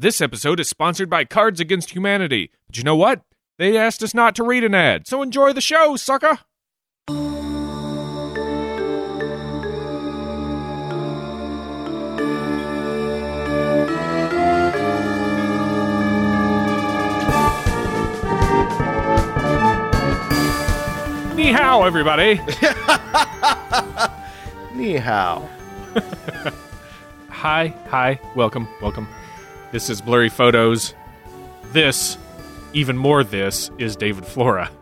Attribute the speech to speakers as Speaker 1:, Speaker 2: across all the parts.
Speaker 1: This episode is sponsored by Cards Against Humanity. But you know what? They asked us not to read an ad, so enjoy the show, sucker! Ni hao, everybody!
Speaker 2: Ni hao.
Speaker 1: Hi, hi, welcome, welcome. This is Blurry Photos. This, even more this, is David Flora.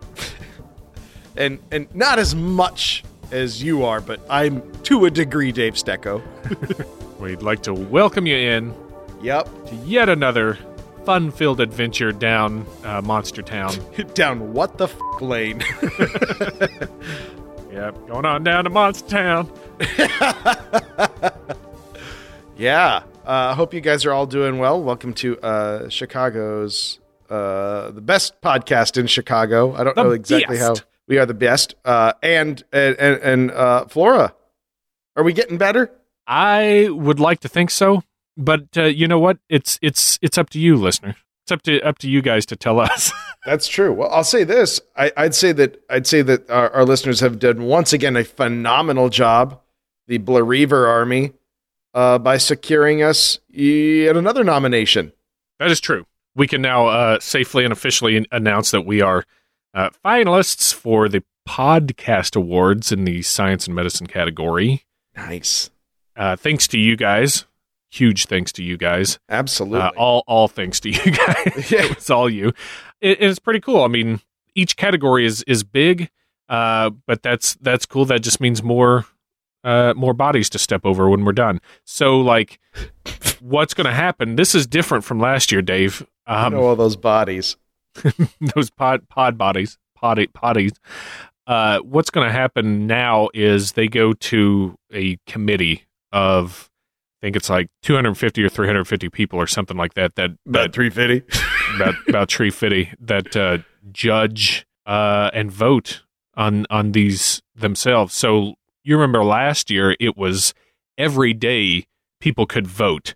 Speaker 2: And and not as much as you are, but I'm to a degree Dave Stecco.
Speaker 1: We'd like to welcome you in
Speaker 2: Yep.
Speaker 1: to yet another fun filled adventure down uh, Monster Town.
Speaker 2: Down what the f- lane.
Speaker 1: Yep, going on down to Monster Town.
Speaker 2: yeah. I uh, hope you guys are all doing well. Welcome to uh, Chicago's uh, the best podcast in Chicago. I don't
Speaker 1: The
Speaker 2: know exactly how we are the best. Uh, and and and, uh, Flora, are we getting better?
Speaker 1: I would like to think so, but uh, you know what? It's it's it's up to you, listener. It's up to up to you guys to tell us.
Speaker 2: That's true. Well, I'll say this. I, I'd say that I'd say that our, our listeners have done once again a phenomenal job, the Blurreaver Army, uh, by securing us yet another nomination.
Speaker 1: that is true. We can now uh, safely and officially announce that we are uh, finalists for the Podcast Awards in the Science and Medicine category.
Speaker 2: Nice.
Speaker 1: Uh, thanks to you guys. Huge thanks to you guys.
Speaker 2: Absolutely.
Speaker 1: Uh, all all thanks to you guys.
Speaker 2: Yeah.
Speaker 1: it's all you. It, it's pretty cool. I mean, each category is is big, uh, but that's that's cool. That just means more uh, more bodies to step over when we're done. So, like, what's going to happen? This is different from last year, Dave.
Speaker 2: I
Speaker 1: Um,
Speaker 2: know all those bodies.
Speaker 1: those pod pod bodies, potty potties. Uh, what's going to happen now is they go to a committee of, I think it's like 250 or 350 people or something like that. That
Speaker 2: three fifty.
Speaker 1: about about tree fitty that uh, judge uh, and vote on on these themselves. So you remember last year it was every day people could vote,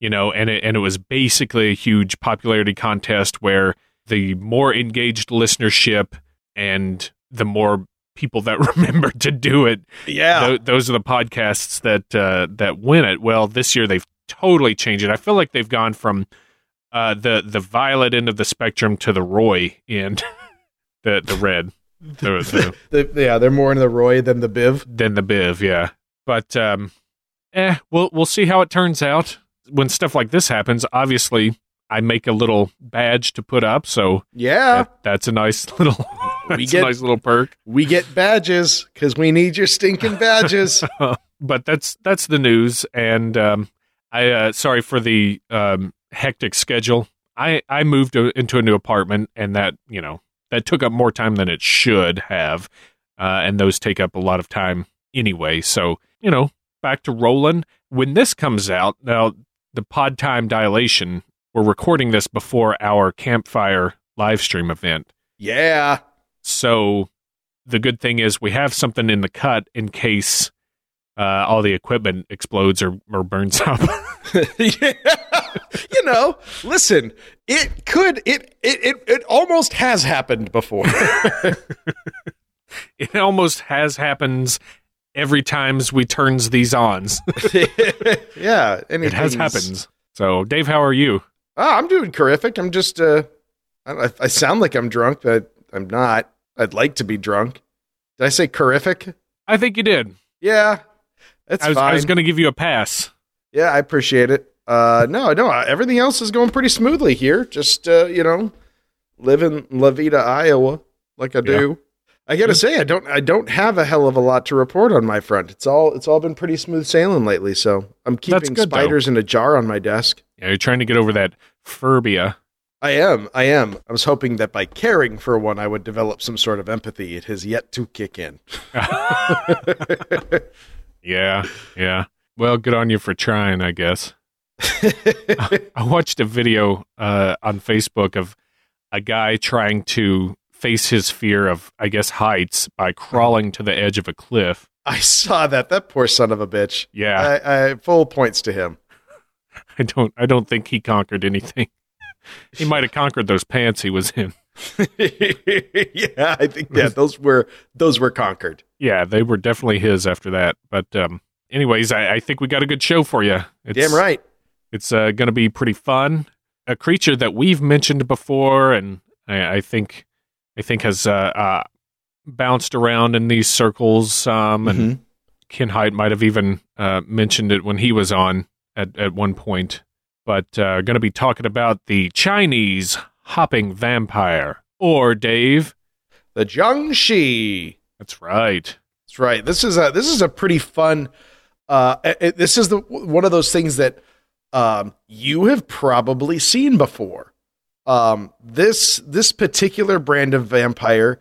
Speaker 1: you know, and it, and it was basically a huge popularity contest where the more engaged listenership and the more people that remember to do it
Speaker 2: Yeah.
Speaker 1: Tho- those are the podcasts that uh, that win it. Well, this year they've totally changed it. I feel like they've gone from uh, the the violet end of the spectrum to the Roy end, the the red, the,
Speaker 2: yeah, they're more in the Roy than the Biv.
Speaker 1: Than the Biv, yeah. But um, eh, we'll we'll see how it turns out when stuff like this happens. Obviously, I make a little badge to put up, so
Speaker 2: Yeah.
Speaker 1: that, that's a nice little that's
Speaker 2: get-
Speaker 1: a nice little perk.
Speaker 2: We get badges because we need your stinking badges.
Speaker 1: but that's that's the news and um i uh sorry for the um hectic schedule i i moved into a new apartment and that you know that took up more time than it should have uh and those take up a lot of time anyway so you know back to rolling when this comes out now the pod time dilation we're recording this before our campfire live stream event
Speaker 2: yeah.
Speaker 1: so the good thing is we have something in the cut in case uh, all the equipment explodes or, or burns up.
Speaker 2: yeah. You know, listen, it could it it it, it almost has happened before.
Speaker 1: it almost has happens every times we turns these ons.
Speaker 2: yeah,
Speaker 1: it has happens. So Dave, how are you?
Speaker 2: Oh, I'm doing terrific. I'm just uh I, I sound like I'm drunk, but I'm not. I'd like to be drunk. Did I say terrific?
Speaker 1: I think you did.
Speaker 2: Yeah. That's
Speaker 1: I was,
Speaker 2: fine.
Speaker 1: I was going to give you a pass.
Speaker 2: Yeah, I appreciate it. Uh, no, no, everything else is going pretty smoothly here. Just uh, you know, living La Vida, Iowa, like I do. I gotta say, I don't, I don't have a hell of a lot to report on my front. It's all, it's all been pretty smooth sailing lately. So I'm keeping
Speaker 1: good, though.
Speaker 2: spiders in a jar on my desk.
Speaker 1: Yeah, you're trying to get over that phobia.
Speaker 2: I am, I am. I was hoping that by caring for one, I would develop some sort of empathy. It has yet to kick in.
Speaker 1: Yeah, yeah. Well, good on you for trying, I guess. I watched a video uh, on Facebook of a guy trying to face his fear of, I guess, heights by crawling to the edge of a cliff.
Speaker 2: I saw that. That poor son of a bitch.
Speaker 1: Yeah.
Speaker 2: I, I full points to him.
Speaker 1: I don't. I don't think he conquered anything. he might have conquered those pants he was in.
Speaker 2: yeah, I think that those were those were conquered.
Speaker 1: Yeah, they were definitely his after that. But um, anyways, I, I think we got a good show for you. It's,
Speaker 2: Damn right.
Speaker 1: It's uh, going to be pretty fun. A creature that we've mentioned before, and I, I think, I think has uh, uh, bounced around in these circles. Um, and
Speaker 2: Mhm.
Speaker 1: Ken Hite might have even uh, mentioned it when he was on at at one point. But uh, going to be talking about the Chinese hopping vampire, or Dave.
Speaker 2: The Jiangshi.
Speaker 1: That's right.
Speaker 2: That's right. This is a this is a pretty fun. Uh, it- this is the one of those things that um, you have probably seen before. Um, this this particular brand of vampire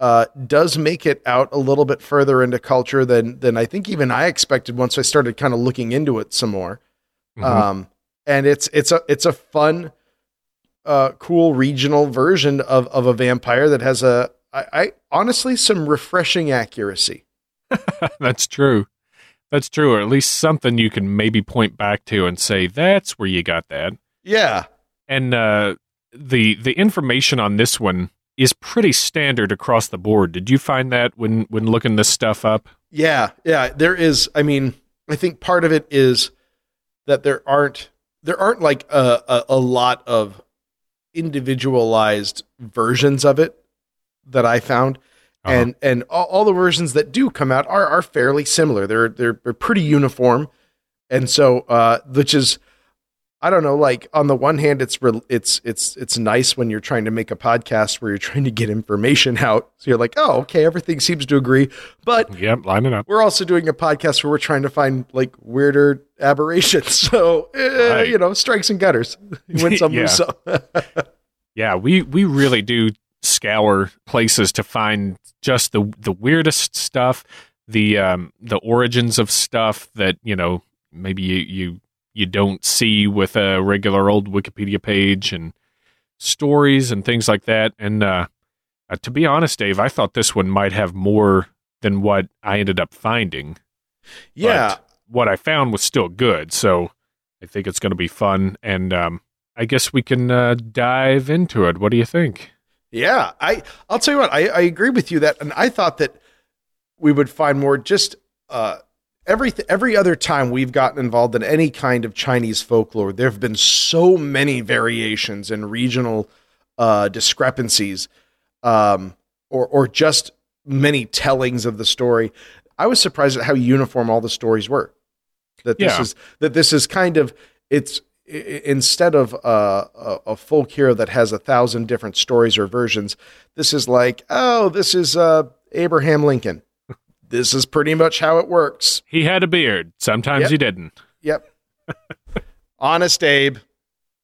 Speaker 2: uh, does make it out a little bit further into culture than than I think even I expected once I started kind of looking into it some more.
Speaker 1: Mhm.
Speaker 2: Um, and it's it's a it's a fun, uh, cool regional version of of a vampire that has a I, I honestly some refreshing accuracy.
Speaker 1: That's true. That's true, or at least something you can maybe point back to and say that's where you got that.
Speaker 2: Yeah,
Speaker 1: And uh, the the information on this one is pretty standard across the board. Did you find that when when looking this stuff up?
Speaker 2: yeah, yeah. There is. I mean, I think part of it is that there aren't there aren't like a a, a lot of individualized versions of it that I found.
Speaker 1: Uh-huh.
Speaker 2: and and all, all the versions that do come out are are fairly similar. They're they're, they're pretty uniform, and so uh, which is I don't know. Like on the one hand, it's re- it's it's it's nice when you're trying to make a podcast where you're trying to get information out. So you're like, oh, okay, everything seems to agree. But
Speaker 1: Yep, lining up.
Speaker 2: we're also doing a podcast where we're trying to find like weirder aberrations. So eh,
Speaker 1: Right.
Speaker 2: you know, strikes and gutters. You win some,
Speaker 1: Yeah.
Speaker 2: lose some.
Speaker 1: Yeah, we we really do scour places to find just the the weirdest stuff, the um the origins of stuff that, you know, maybe you you you don't see with a regular old Wikipedia page and stories and things like that. And uh, uh to be honest, Dave, I thought this one might have more than what I ended up finding.
Speaker 2: yeah,
Speaker 1: But what I found was still good, so I think it's going to be fun and um I guess we can uh, dive into it. What do you think?
Speaker 2: Yeah, I I'll tell you what, I, I agree with you that, and I thought that we would find more just uh, every every other time we've gotten involved in any kind of Chinese folklore, there have been so many variations and regional uh, discrepancies, um, or or just many tellings of the story. I was surprised at how uniform all the stories were. That this
Speaker 1: Yeah.
Speaker 2: is that this is kind of it's instead of uh, a, a folk hero that has a thousand different stories or versions, this is like, oh, this is uh, Abraham Lincoln. This is pretty much how it works.
Speaker 1: He had a beard. Sometimes
Speaker 2: Yep.
Speaker 1: he didn't.
Speaker 2: Yep. Honest Abe.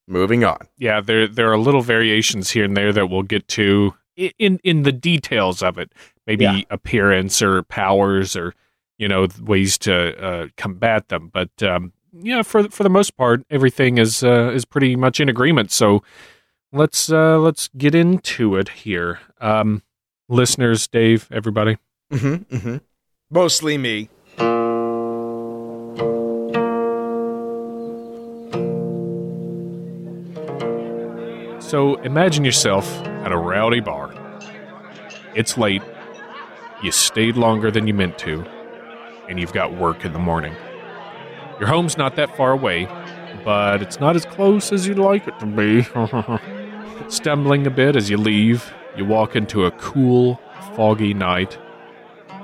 Speaker 2: Moving on.
Speaker 1: Yeah, there there are little variations here and there that we'll get to in in the details of it. Maybe
Speaker 2: Yeah.
Speaker 1: appearance or powers or you know ways to uh, combat them. But um, yeah, for for the most part, everything is uh, is pretty much in agreement. So let's uh, let's get into it here, um, listeners. Dave, everybody.
Speaker 2: Mm-hmm, mm-hmm. Mostly me.
Speaker 1: So imagine yourself at a rowdy bar. It's late. You stayed longer than you meant to, and you've got work in the morning. Your home's not that far away, but it's not as close as you'd like it to be. Stumbling a bit as you leave, you walk into a cool, foggy night.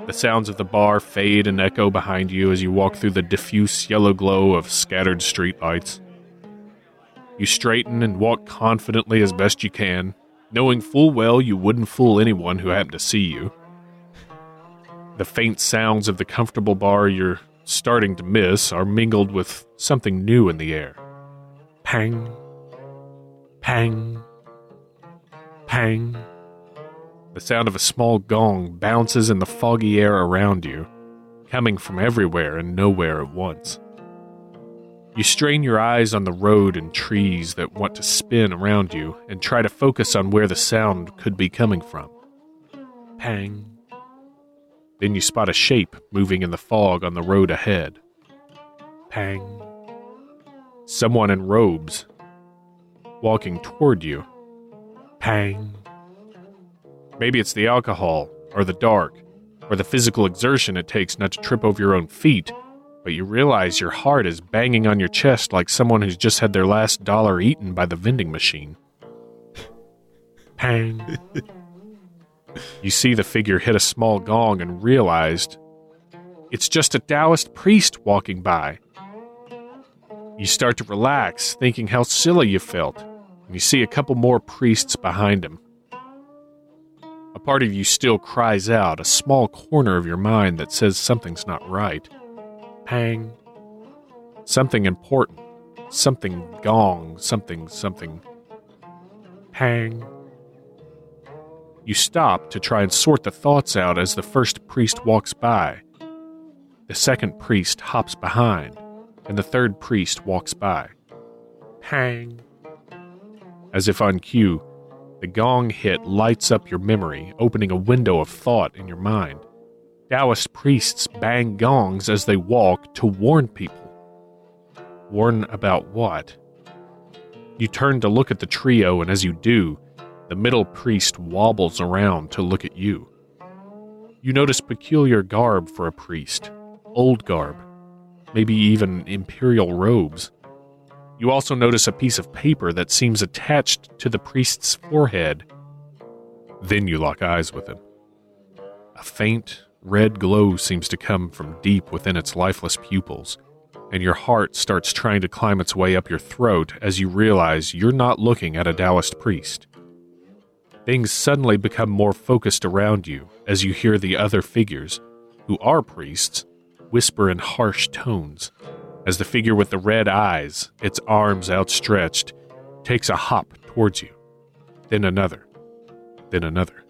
Speaker 1: The sounds of the bar fade and echo behind you as you walk through the diffuse yellow glow of scattered streetlights. You straighten and walk confidently as best you can, knowing full well you wouldn't fool anyone who happened to see you. The faint sounds of the comfortable bar you're starting to miss are mingled with something new in the air. Pang, pang, pang. The sound of a small gong bounces in the foggy air around you, coming from everywhere and nowhere at once. You strain your eyes on the road and trees that want to spin around you and try to focus on where the sound could be coming from. Pang. Then you spot a shape moving in the fog on the road ahead. Pang. Someone in robes walking toward you. Pang. Maybe it's the alcohol, or the dark, or the physical exertion it takes not to trip over your own feet, but you realize your heart is banging on your chest like someone who's just had their last dollar eaten by the vending machine. Pang. you see the figure hit a small gong and realized it's just a Taoist priest walking by. You start to relax, thinking how silly you felt, and you see a couple more priests behind him. A part of you still cries out, a small corner of your mind that says something's not right. Pang. Something important. Something gong. Something, something. Pang. You stop to try and sort the thoughts out as the first priest walks by. The second priest hops behind, and the third priest walks by. Pang. As if on cue, the gong hit lights up your memory, opening a window of thought in your mind. Taoist priests bang gongs as they walk to warn people. Warn about what? You turn to look at the trio, and as you do, the middle priest wobbles around to look at you. You notice peculiar garb for a priest, old garb, maybe even imperial robes. You also notice a piece of paper that seems attached to the priest's forehead. Then you lock eyes with him. A faint, red glow seems to come from deep within its lifeless pupils, and your heart starts trying to climb its way up your throat as you realize you're not looking at a Taoist priest. Things suddenly become more focused around you as you hear the other figures, who are priests, whisper in harsh tones as the figure with the red eyes, its arms outstretched, takes a hop towards you. Then another. Then another.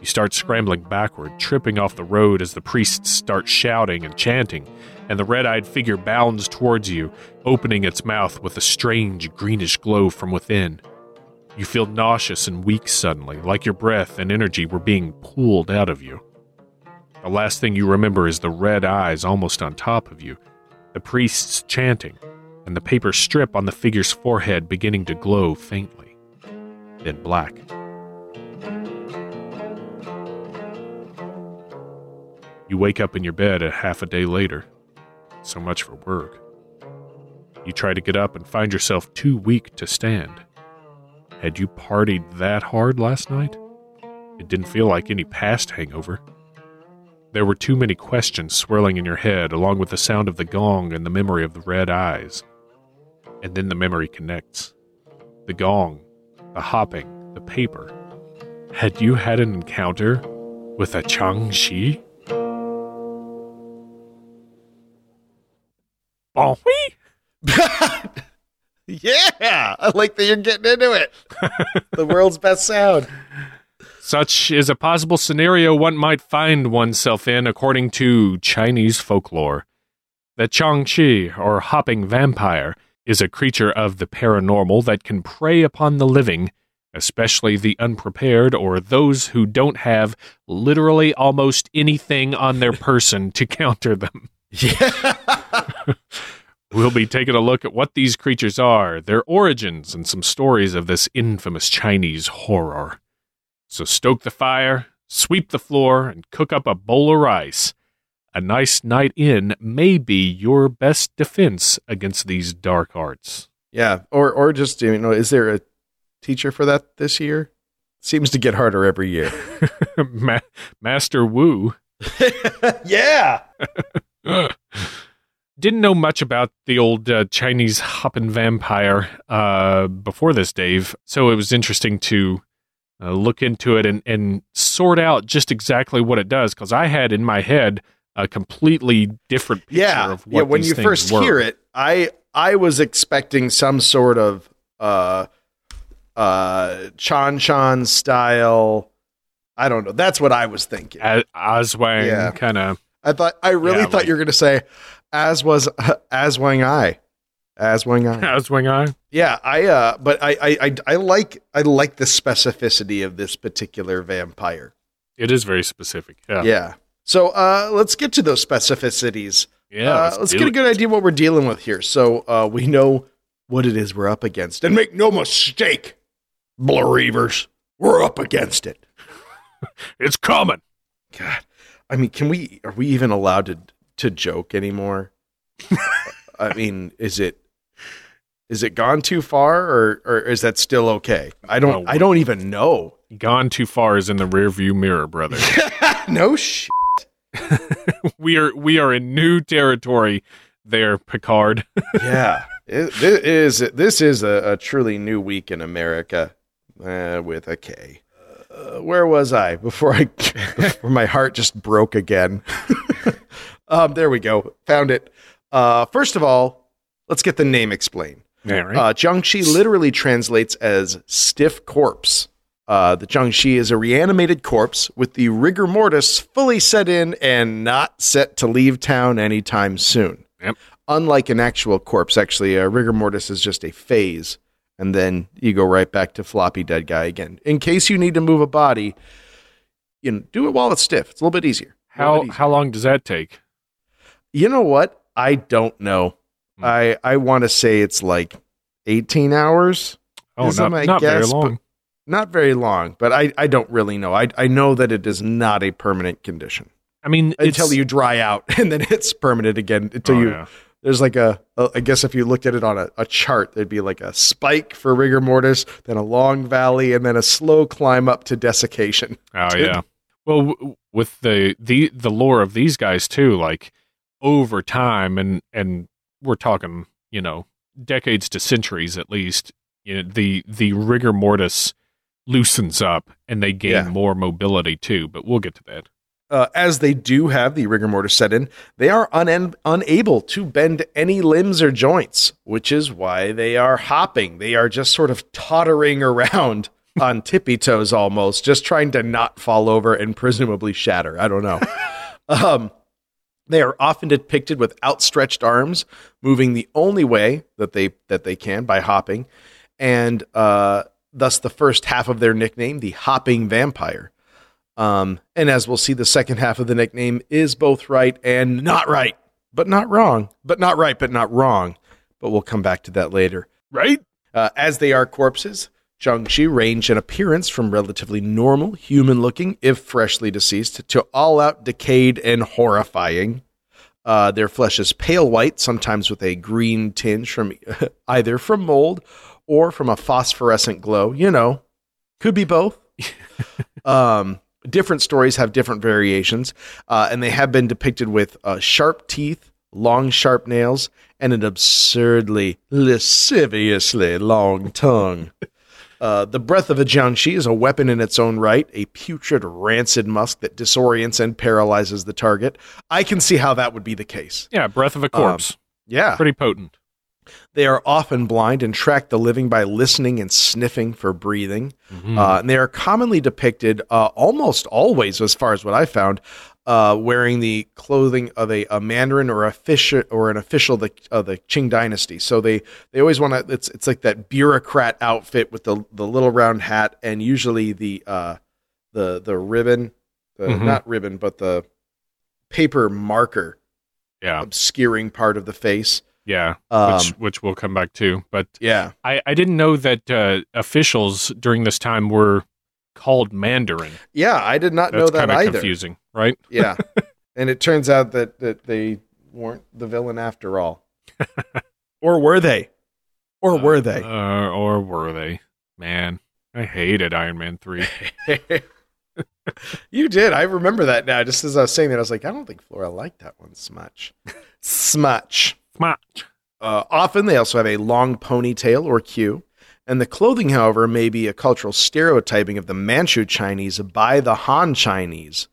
Speaker 1: You start scrambling backward, tripping off the road as the priests start shouting and chanting, and the red eyed figure bounds towards you, opening its mouth with a strange greenish glow from within. You feel nauseous and weak suddenly, like your breath and energy were being pulled out of you. The last thing you remember is the red eyes almost on top of you, the priests chanting, and the paper strip on the figure's forehead beginning to glow faintly, then black. You wake up in your bed a half a day later. So much for work. You try to get up and find yourself too weak to stand. Had you partied that hard last night? It didn't feel like any past hangover. There were too many questions swirling in your head, along with the sound of the gong and the memory of the red eyes. And then the memory connects. The gong, the hopping, the paper. Had you had an encounter with a Chang Shi? Bon
Speaker 2: yeah, I like that you're getting into it. the world's best sound.
Speaker 1: Such is a possible scenario one might find oneself in according to Chinese folklore. The Changshi, or hopping vampire, is a creature of the paranormal that can prey upon the living, especially the unprepared or those who don't have literally almost anything on their person to counter them.
Speaker 2: Yeah.
Speaker 1: We'll be taking a look at what these creatures are, their origins, and some stories of this infamous Chinese horror. So stoke the fire, sweep the floor, and cook up a bowl of rice. A nice night in may be your best defense against these dark arts.
Speaker 2: Yeah, or or just you know, is there a teacher for that this year? Seems to get harder every year.
Speaker 1: Ma- Master Wu.
Speaker 2: yeah.
Speaker 1: Didn't know much about the old uh, Chinese hopping vampire uh, before this, Dave. So it was interesting to uh, look into it and, and sort out just exactly what it does because I had in my head a completely different picture
Speaker 2: yeah,
Speaker 1: of what
Speaker 2: yeah. Yeah
Speaker 1: when
Speaker 2: you first
Speaker 1: were.
Speaker 2: hear it, I I was expecting some sort of uh uh Chan Chan style. I don't know. That's what I was thinking.
Speaker 1: Aswang
Speaker 2: Yeah.
Speaker 1: kind of
Speaker 2: I thought I really
Speaker 1: Yeah,
Speaker 2: thought
Speaker 1: like-
Speaker 2: you were going to say as was as Wang I. As Wang I.
Speaker 1: Aswang eye.
Speaker 2: Yeah, I uh but I, I I I like I like the specificity of this particular vampire.
Speaker 1: It is very specific. Yeah.
Speaker 2: Yeah. So uh let's get to those specificities.
Speaker 1: Yeah,
Speaker 2: Uh,
Speaker 1: let's
Speaker 2: let's get a good idea what we're dealing with here. So uh, we know what it is we're up against. And make no mistake, Believers, we're up against it.
Speaker 1: It's coming.
Speaker 2: God, I mean, can we? Are we even allowed to to joke anymore? I mean, is it is it gone too far, or or is that still okay? I don't.
Speaker 1: Oh.
Speaker 2: I don't even know.
Speaker 1: Gone too far is in the rearview mirror, brother.
Speaker 2: no sh.
Speaker 1: we are we are in new territory there, Picard.
Speaker 2: Yeah, it, this is this is a, a truly new week in America uh, with a K. Uh, where was I before I before my heart just broke again? Um, there we go, found it. Uh, first of all, let's get the name explained.
Speaker 1: All right.
Speaker 2: Uh, Jiangshi literally translates as stiff corpse. Uh, the Jiangshi is a reanimated corpse with the rigor mortis fully set in and not set to leave town anytime soon.
Speaker 1: Yep.
Speaker 2: Unlike an actual corpse, actually, a rigor mortis is just a phase, and then you go right back to floppy dead guy again. In case you need to move a body, you know, do it while it's stiff. It's a little bit easier.
Speaker 1: How
Speaker 2: bit easier.
Speaker 1: how long does that take?
Speaker 2: You know what? I don't know.
Speaker 1: Hmm.
Speaker 2: I I want to say it's like 18 hours.
Speaker 1: Oh, not,
Speaker 2: my
Speaker 1: not very
Speaker 2: guess, but-
Speaker 1: long.
Speaker 2: Not very long, but I, I don't really know. I, I know that it is not a permanent condition
Speaker 1: I mean,
Speaker 2: until you dry out, and then it's permanent again. Until
Speaker 1: oh,
Speaker 2: you
Speaker 1: yeah.
Speaker 2: there's like a, a I guess if you looked at it on a, a chart, there'd be like a spike for rigor mortis, then a long valley, and then a slow climb up to desiccation.
Speaker 1: Oh yeah. Well, w- with the the the lore of these guys too, like over time, and and we're talking, you know, decades to centuries at least. You know, the the rigor mortis loosens up, and they gain
Speaker 2: Yeah.
Speaker 1: more mobility too. But we'll get to that.
Speaker 2: uh, as they do have the rigor mortis set in, they are un- unable to bend any limbs or joints, which is why they are hopping. They are just sort of tottering around on tippy toes almost, just trying to not fall over and presumably shatter. I don't know. um, they are often depicted with outstretched arms, moving the only way that they that they can by hopping, and uh, thus the first half of their nickname, the hopping vampire. Um, and as we'll see, the second half of the nickname is both right and not right, but not wrong, but not right, but not wrong. But we'll come back to that later.
Speaker 1: Right?
Speaker 2: Uh, as they are corpses, Jiangshi range in appearance from relatively normal, human looking, if freshly deceased, to all out decayed and horrifying. Uh, their flesh is pale white, sometimes with a green tinge from either from mold or from a phosphorescent glow. You know, could be both. um, different stories have different variations, uh, and they have been depicted with uh, sharp teeth, long, sharp nails, and an absurdly, lasciviously long tongue. Uh, the breath of a Jiangshi is a weapon in its own right, a putrid, rancid musk that disorients and paralyzes the target. I can see how that would be the case.
Speaker 1: Yeah. Breath of a corpse.
Speaker 2: Yeah.
Speaker 1: Pretty potent.
Speaker 2: They are often blind and track the living by listening and sniffing for breathing.
Speaker 1: Mhm.
Speaker 2: Uh, and they are commonly depicted, uh, almost always, as far as what I found, uh, wearing the clothing of a, a mandarin or a fish or an official of the, of the Qing dynasty. So they, they always want to. It's it's like that bureaucrat outfit with the the little round hat and usually the uh, the the ribbon, the,
Speaker 1: Mhm.
Speaker 2: not ribbon, but the paper marker
Speaker 1: yeah.
Speaker 2: obscuring part of the face.
Speaker 1: Yeah.
Speaker 2: Um,
Speaker 1: which which we'll come back to. But
Speaker 2: yeah.
Speaker 1: I I didn't know that uh, officials during this time were called Mandarin.
Speaker 2: Yeah, I did not
Speaker 1: That's
Speaker 2: know that
Speaker 1: kind of
Speaker 2: either.
Speaker 1: confusing, right?
Speaker 2: Yeah. and it turns out that, that they weren't the villain after all. or were they? Or were they?
Speaker 1: Uh, or were they? Man, I hated Iron Man 3.
Speaker 2: you did. I remember that now. Just as I was saying that, I was like, I don't think Flora liked that one smutch. smutch.
Speaker 1: Smart.
Speaker 2: Uh, often they also have a long ponytail or queue. And the clothing, however, may be a cultural stereotyping of the Manchu Chinese by the Han Chinese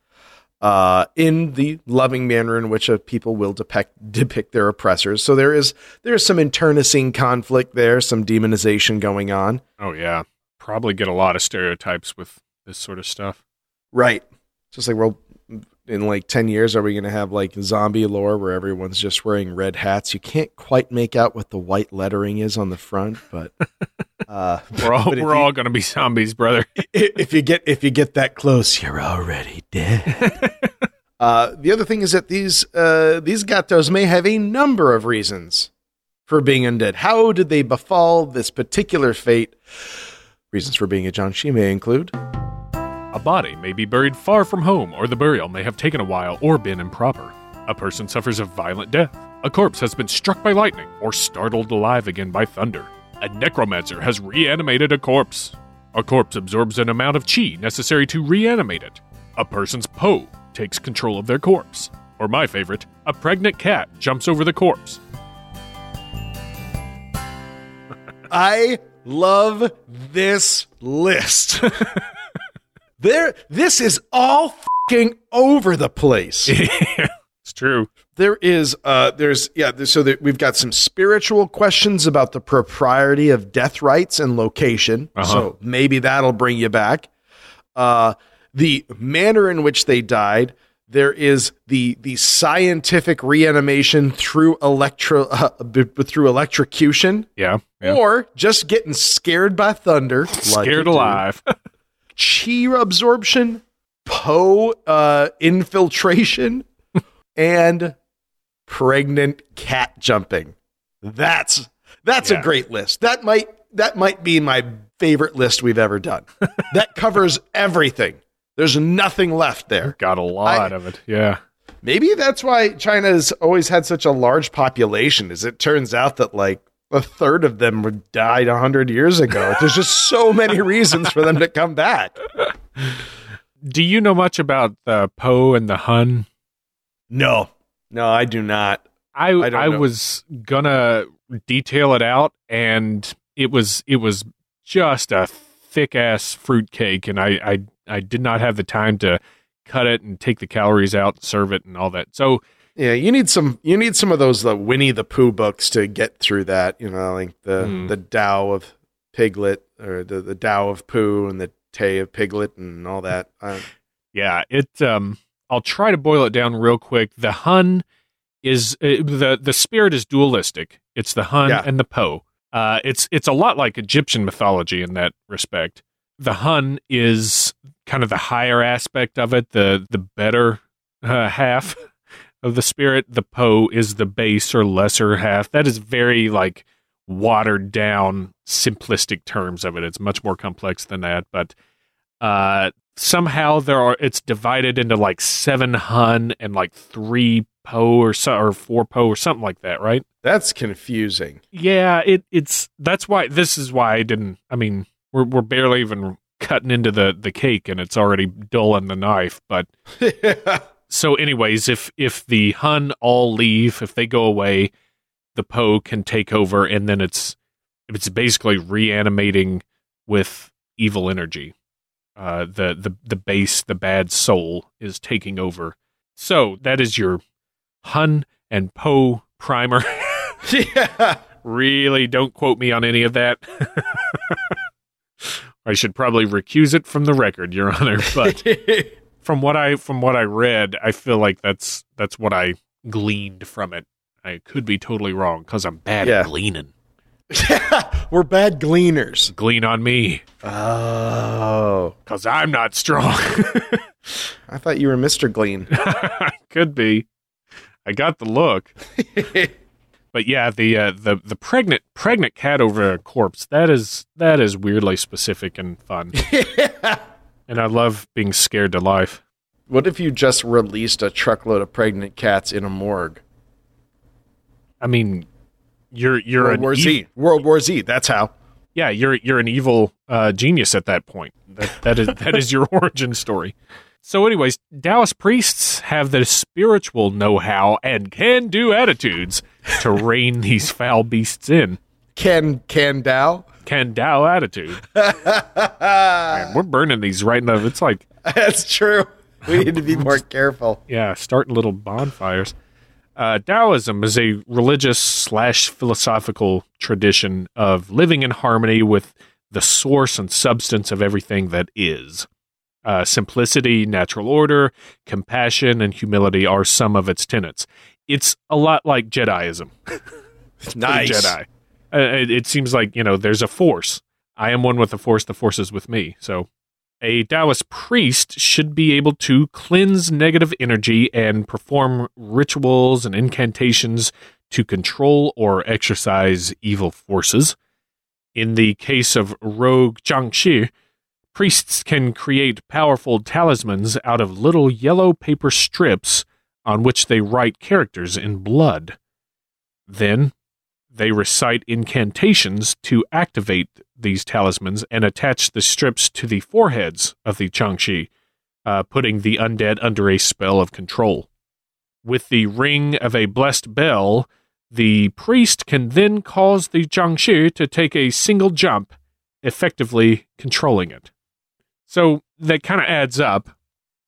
Speaker 2: uh, in the loving manner in which uh, people will depict, depict their oppressors. So there is there is some internecine conflict there, some demonization going on.
Speaker 1: Oh, yeah. Probably get a lot of stereotypes with this sort of stuff.
Speaker 2: Right. Just like, well, in like 10 years, are we going to have like zombie lore where everyone's just wearing red hats? You can't quite make out what the white lettering is on the front, but. Uh,
Speaker 1: We're all, we're
Speaker 2: you-
Speaker 1: all going to be zombies, brother.
Speaker 2: if you get if you get that close, you're already dead. Uh, the other thing is that these uh, these gatos may have a number of reasons for being undead. How did they befall this particular fate? Reasons for being a Jiangshi may include
Speaker 1: body may be buried far from home, or the burial may have taken a while or been improper. A person suffers a violent death. A corpse has been struck by lightning or startled alive again by thunder. A necromancer has reanimated a corpse. A corpse absorbs an amount of chi necessary to reanimate it. A person's Po takes control of their corpse. Or my favorite, a pregnant cat jumps over the corpse.
Speaker 2: I love this list. there, this is all fucking over the place.
Speaker 1: it's true.
Speaker 2: There is, uh, there's, yeah, there's, so that we've got some spiritual questions about the propriety of death rites and location.
Speaker 1: Uh-huh.
Speaker 2: So maybe that'll bring you back. Uh, the manner in which they died. There is the the scientific reanimation through electro uh, b- through electrocution,
Speaker 1: Yeah. yeah.
Speaker 2: or just getting scared by thunder,
Speaker 1: Scared
Speaker 2: do.
Speaker 1: alive.
Speaker 2: chi absorption, Po uh, infiltration, and pregnant cat jumping. That's that's
Speaker 1: Yeah.
Speaker 2: a great list. That might that might be my favorite list we've ever done. that covers everything. There's nothing left there.
Speaker 1: Got a lot
Speaker 2: I-
Speaker 1: of it. Yeah.
Speaker 2: Maybe that's why China's always had such a large population. Is it turns out that like a third of them were died a hundred years ago. There's just so many reasons for them to come back.
Speaker 1: Do you know much about the Po and the Hun?
Speaker 2: No, no, I do not.
Speaker 1: I
Speaker 2: I
Speaker 1: I, was gonna detail it out, and it was it was just a thick ass fruit cake, and I, I I did not have the time to cut it and take the calories out, serve it, and all that. So
Speaker 2: Yeah, you need some. You need some of those the Winnie the Pooh books to get through that. You know, like the
Speaker 1: Hmm.
Speaker 2: the Tao of Piglet or the the Tao of Pooh and the Te of Piglet and all that. Uh,
Speaker 1: yeah, it. Um, I'll try to boil it down real quick. The Hun is uh, the the spirit is dualistic. It's the Hun
Speaker 2: Yeah.
Speaker 1: and the Po. Uh, it's it's a lot like Egyptian mythology in that respect. The Hun is kind of the higher aspect of it, the the better uh, half of the spirit. The po is the base or lesser half. That is very like watered down, simplistic terms of it. It's much more complex than that, but uh, somehow there are it's divided into like seven Hun and like three po or so or four po or something like that, right?
Speaker 2: that's confusing.
Speaker 1: Yeah, it it's that's why this is why I didn't. I mean, we're we're barely even cutting into the the cake and it's already dull in the knife. But so, anyways, if if the Hun all leave, if they go away, the Po can take over, and then it's it's basically reanimating with evil energy. Uh, the the the base, the bad soul, is taking over. So that is your Hun and Po primer.
Speaker 2: yeah.
Speaker 1: really don't quote me on any of that. I should probably recuse it from the record, Your Honor. But from what I from what I read, I feel like that's that's what I gleaned from it. I could be totally wrong because I'm bad
Speaker 2: Yeah.
Speaker 1: at gleaning.
Speaker 2: We're bad gleaners.
Speaker 1: Glean on me
Speaker 2: Oh,
Speaker 1: because I'm not strong.
Speaker 2: I thought you were Mr. Glean.
Speaker 1: could be. I got the look. But yeah, the uh, the the pregnant pregnant cat over a corpse that is that is weirdly specific and fun, and I love being scared to life.
Speaker 2: what if you just released a truckload of pregnant cats in a morgue?
Speaker 1: I mean, you're you're
Speaker 2: World
Speaker 1: an
Speaker 2: War Z. World War Z. That's how.
Speaker 1: yeah, you're you're an evil uh, genius at that point. That that is that is your origin story. So, anyways, Taoist priests have the spiritual know-how and can-do attitudes to rein these foul beasts in.
Speaker 2: Can Can Dow.
Speaker 1: Can Tao attitude. Man, we're burning these right now. It's like
Speaker 2: That's true. We need to be more careful.
Speaker 1: yeah, starting little bonfires. Uh, Taoism is a religious slash philosophical tradition of living in harmony with the source and substance of everything that is. Uh, simplicity, natural order, compassion, and humility are some of its tenets. It's a lot like Jediism.
Speaker 2: Nice.
Speaker 1: Jedi. Uh, it, it seems like you know there's a force. I am one with the force. The force is with me. So A Taoist priest should be able to cleanse negative energy and perform rituals and incantations to control or exercise evil forces. In the case of rogue Jiangshi, priests can create powerful talismans out of little yellow paper strips on which they write characters in blood. Then they recite incantations to activate these talismans and attach the strips to the foreheads of the Changshi, uh, putting the undead under a spell of control. With the ring of a blessed bell, the priest can then cause the Jiangshi to take a single jump, effectively controlling it. So that kind of adds up.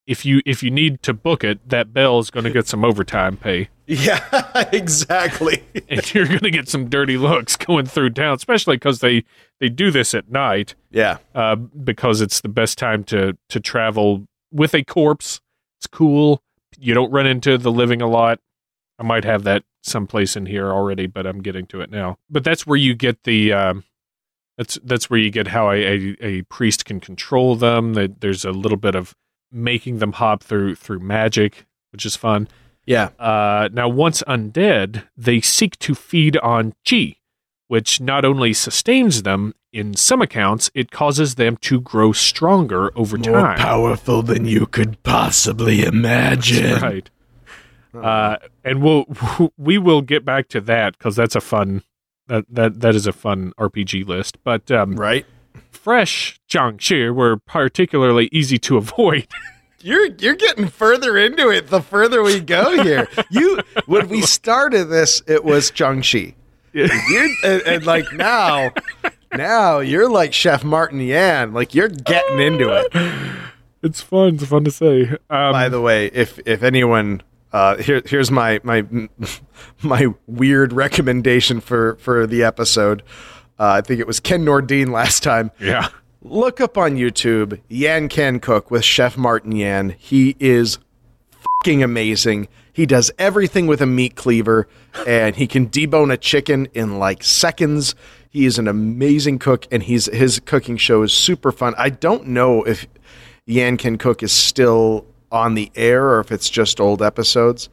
Speaker 1: If you if you need to book it, that bell is going to get some overtime pay,
Speaker 2: Yeah, exactly.
Speaker 1: and you're going to get some dirty looks going through town, especially because they they do this at night
Speaker 2: Yeah.
Speaker 1: uh, because it's the best time to to travel with a corpse. It's cool. You don't run into the living a lot. I might have that someplace in here already, but I'm getting to it now. But that's where you get the um, that's that's where you get how a, a, a priest can control them. That there's a little bit of making them hop through through magic, which is fun.
Speaker 2: Yeah.
Speaker 1: Uh, now, once undead, they seek to feed on chi, which not only sustains them, in some accounts, it causes them to grow stronger over time.
Speaker 3: More powerful than you could possibly imagine.
Speaker 1: Right. Uh, and we'll we will get back to that because that's a fun that that that is a fun RPG list. But um,
Speaker 2: Right.
Speaker 1: Fresh Jiangshi were particularly easy to avoid.
Speaker 2: You're you're getting further into it the further we go here. You when we started this, it was Jiangshi. You're and, and like now, now you're like Chef Martin Yan. Like you're getting into it.
Speaker 1: it's fun. It's fun to say. Um,
Speaker 2: By the way, if if anyone uh, here here's my my my weird recommendation for for the episode. Uh, I think it was Ken Nordine last time.
Speaker 1: yeah.
Speaker 2: Look up on YouTube Yan Can Cook with Chef Martin Yan. He is fucking amazing. He does everything with a meat cleaver and he can debone a chicken in like seconds. He is an amazing cook and he's his cooking show is super fun. I don't know if Yan Can Cook is still on the air or if it's just old episodes.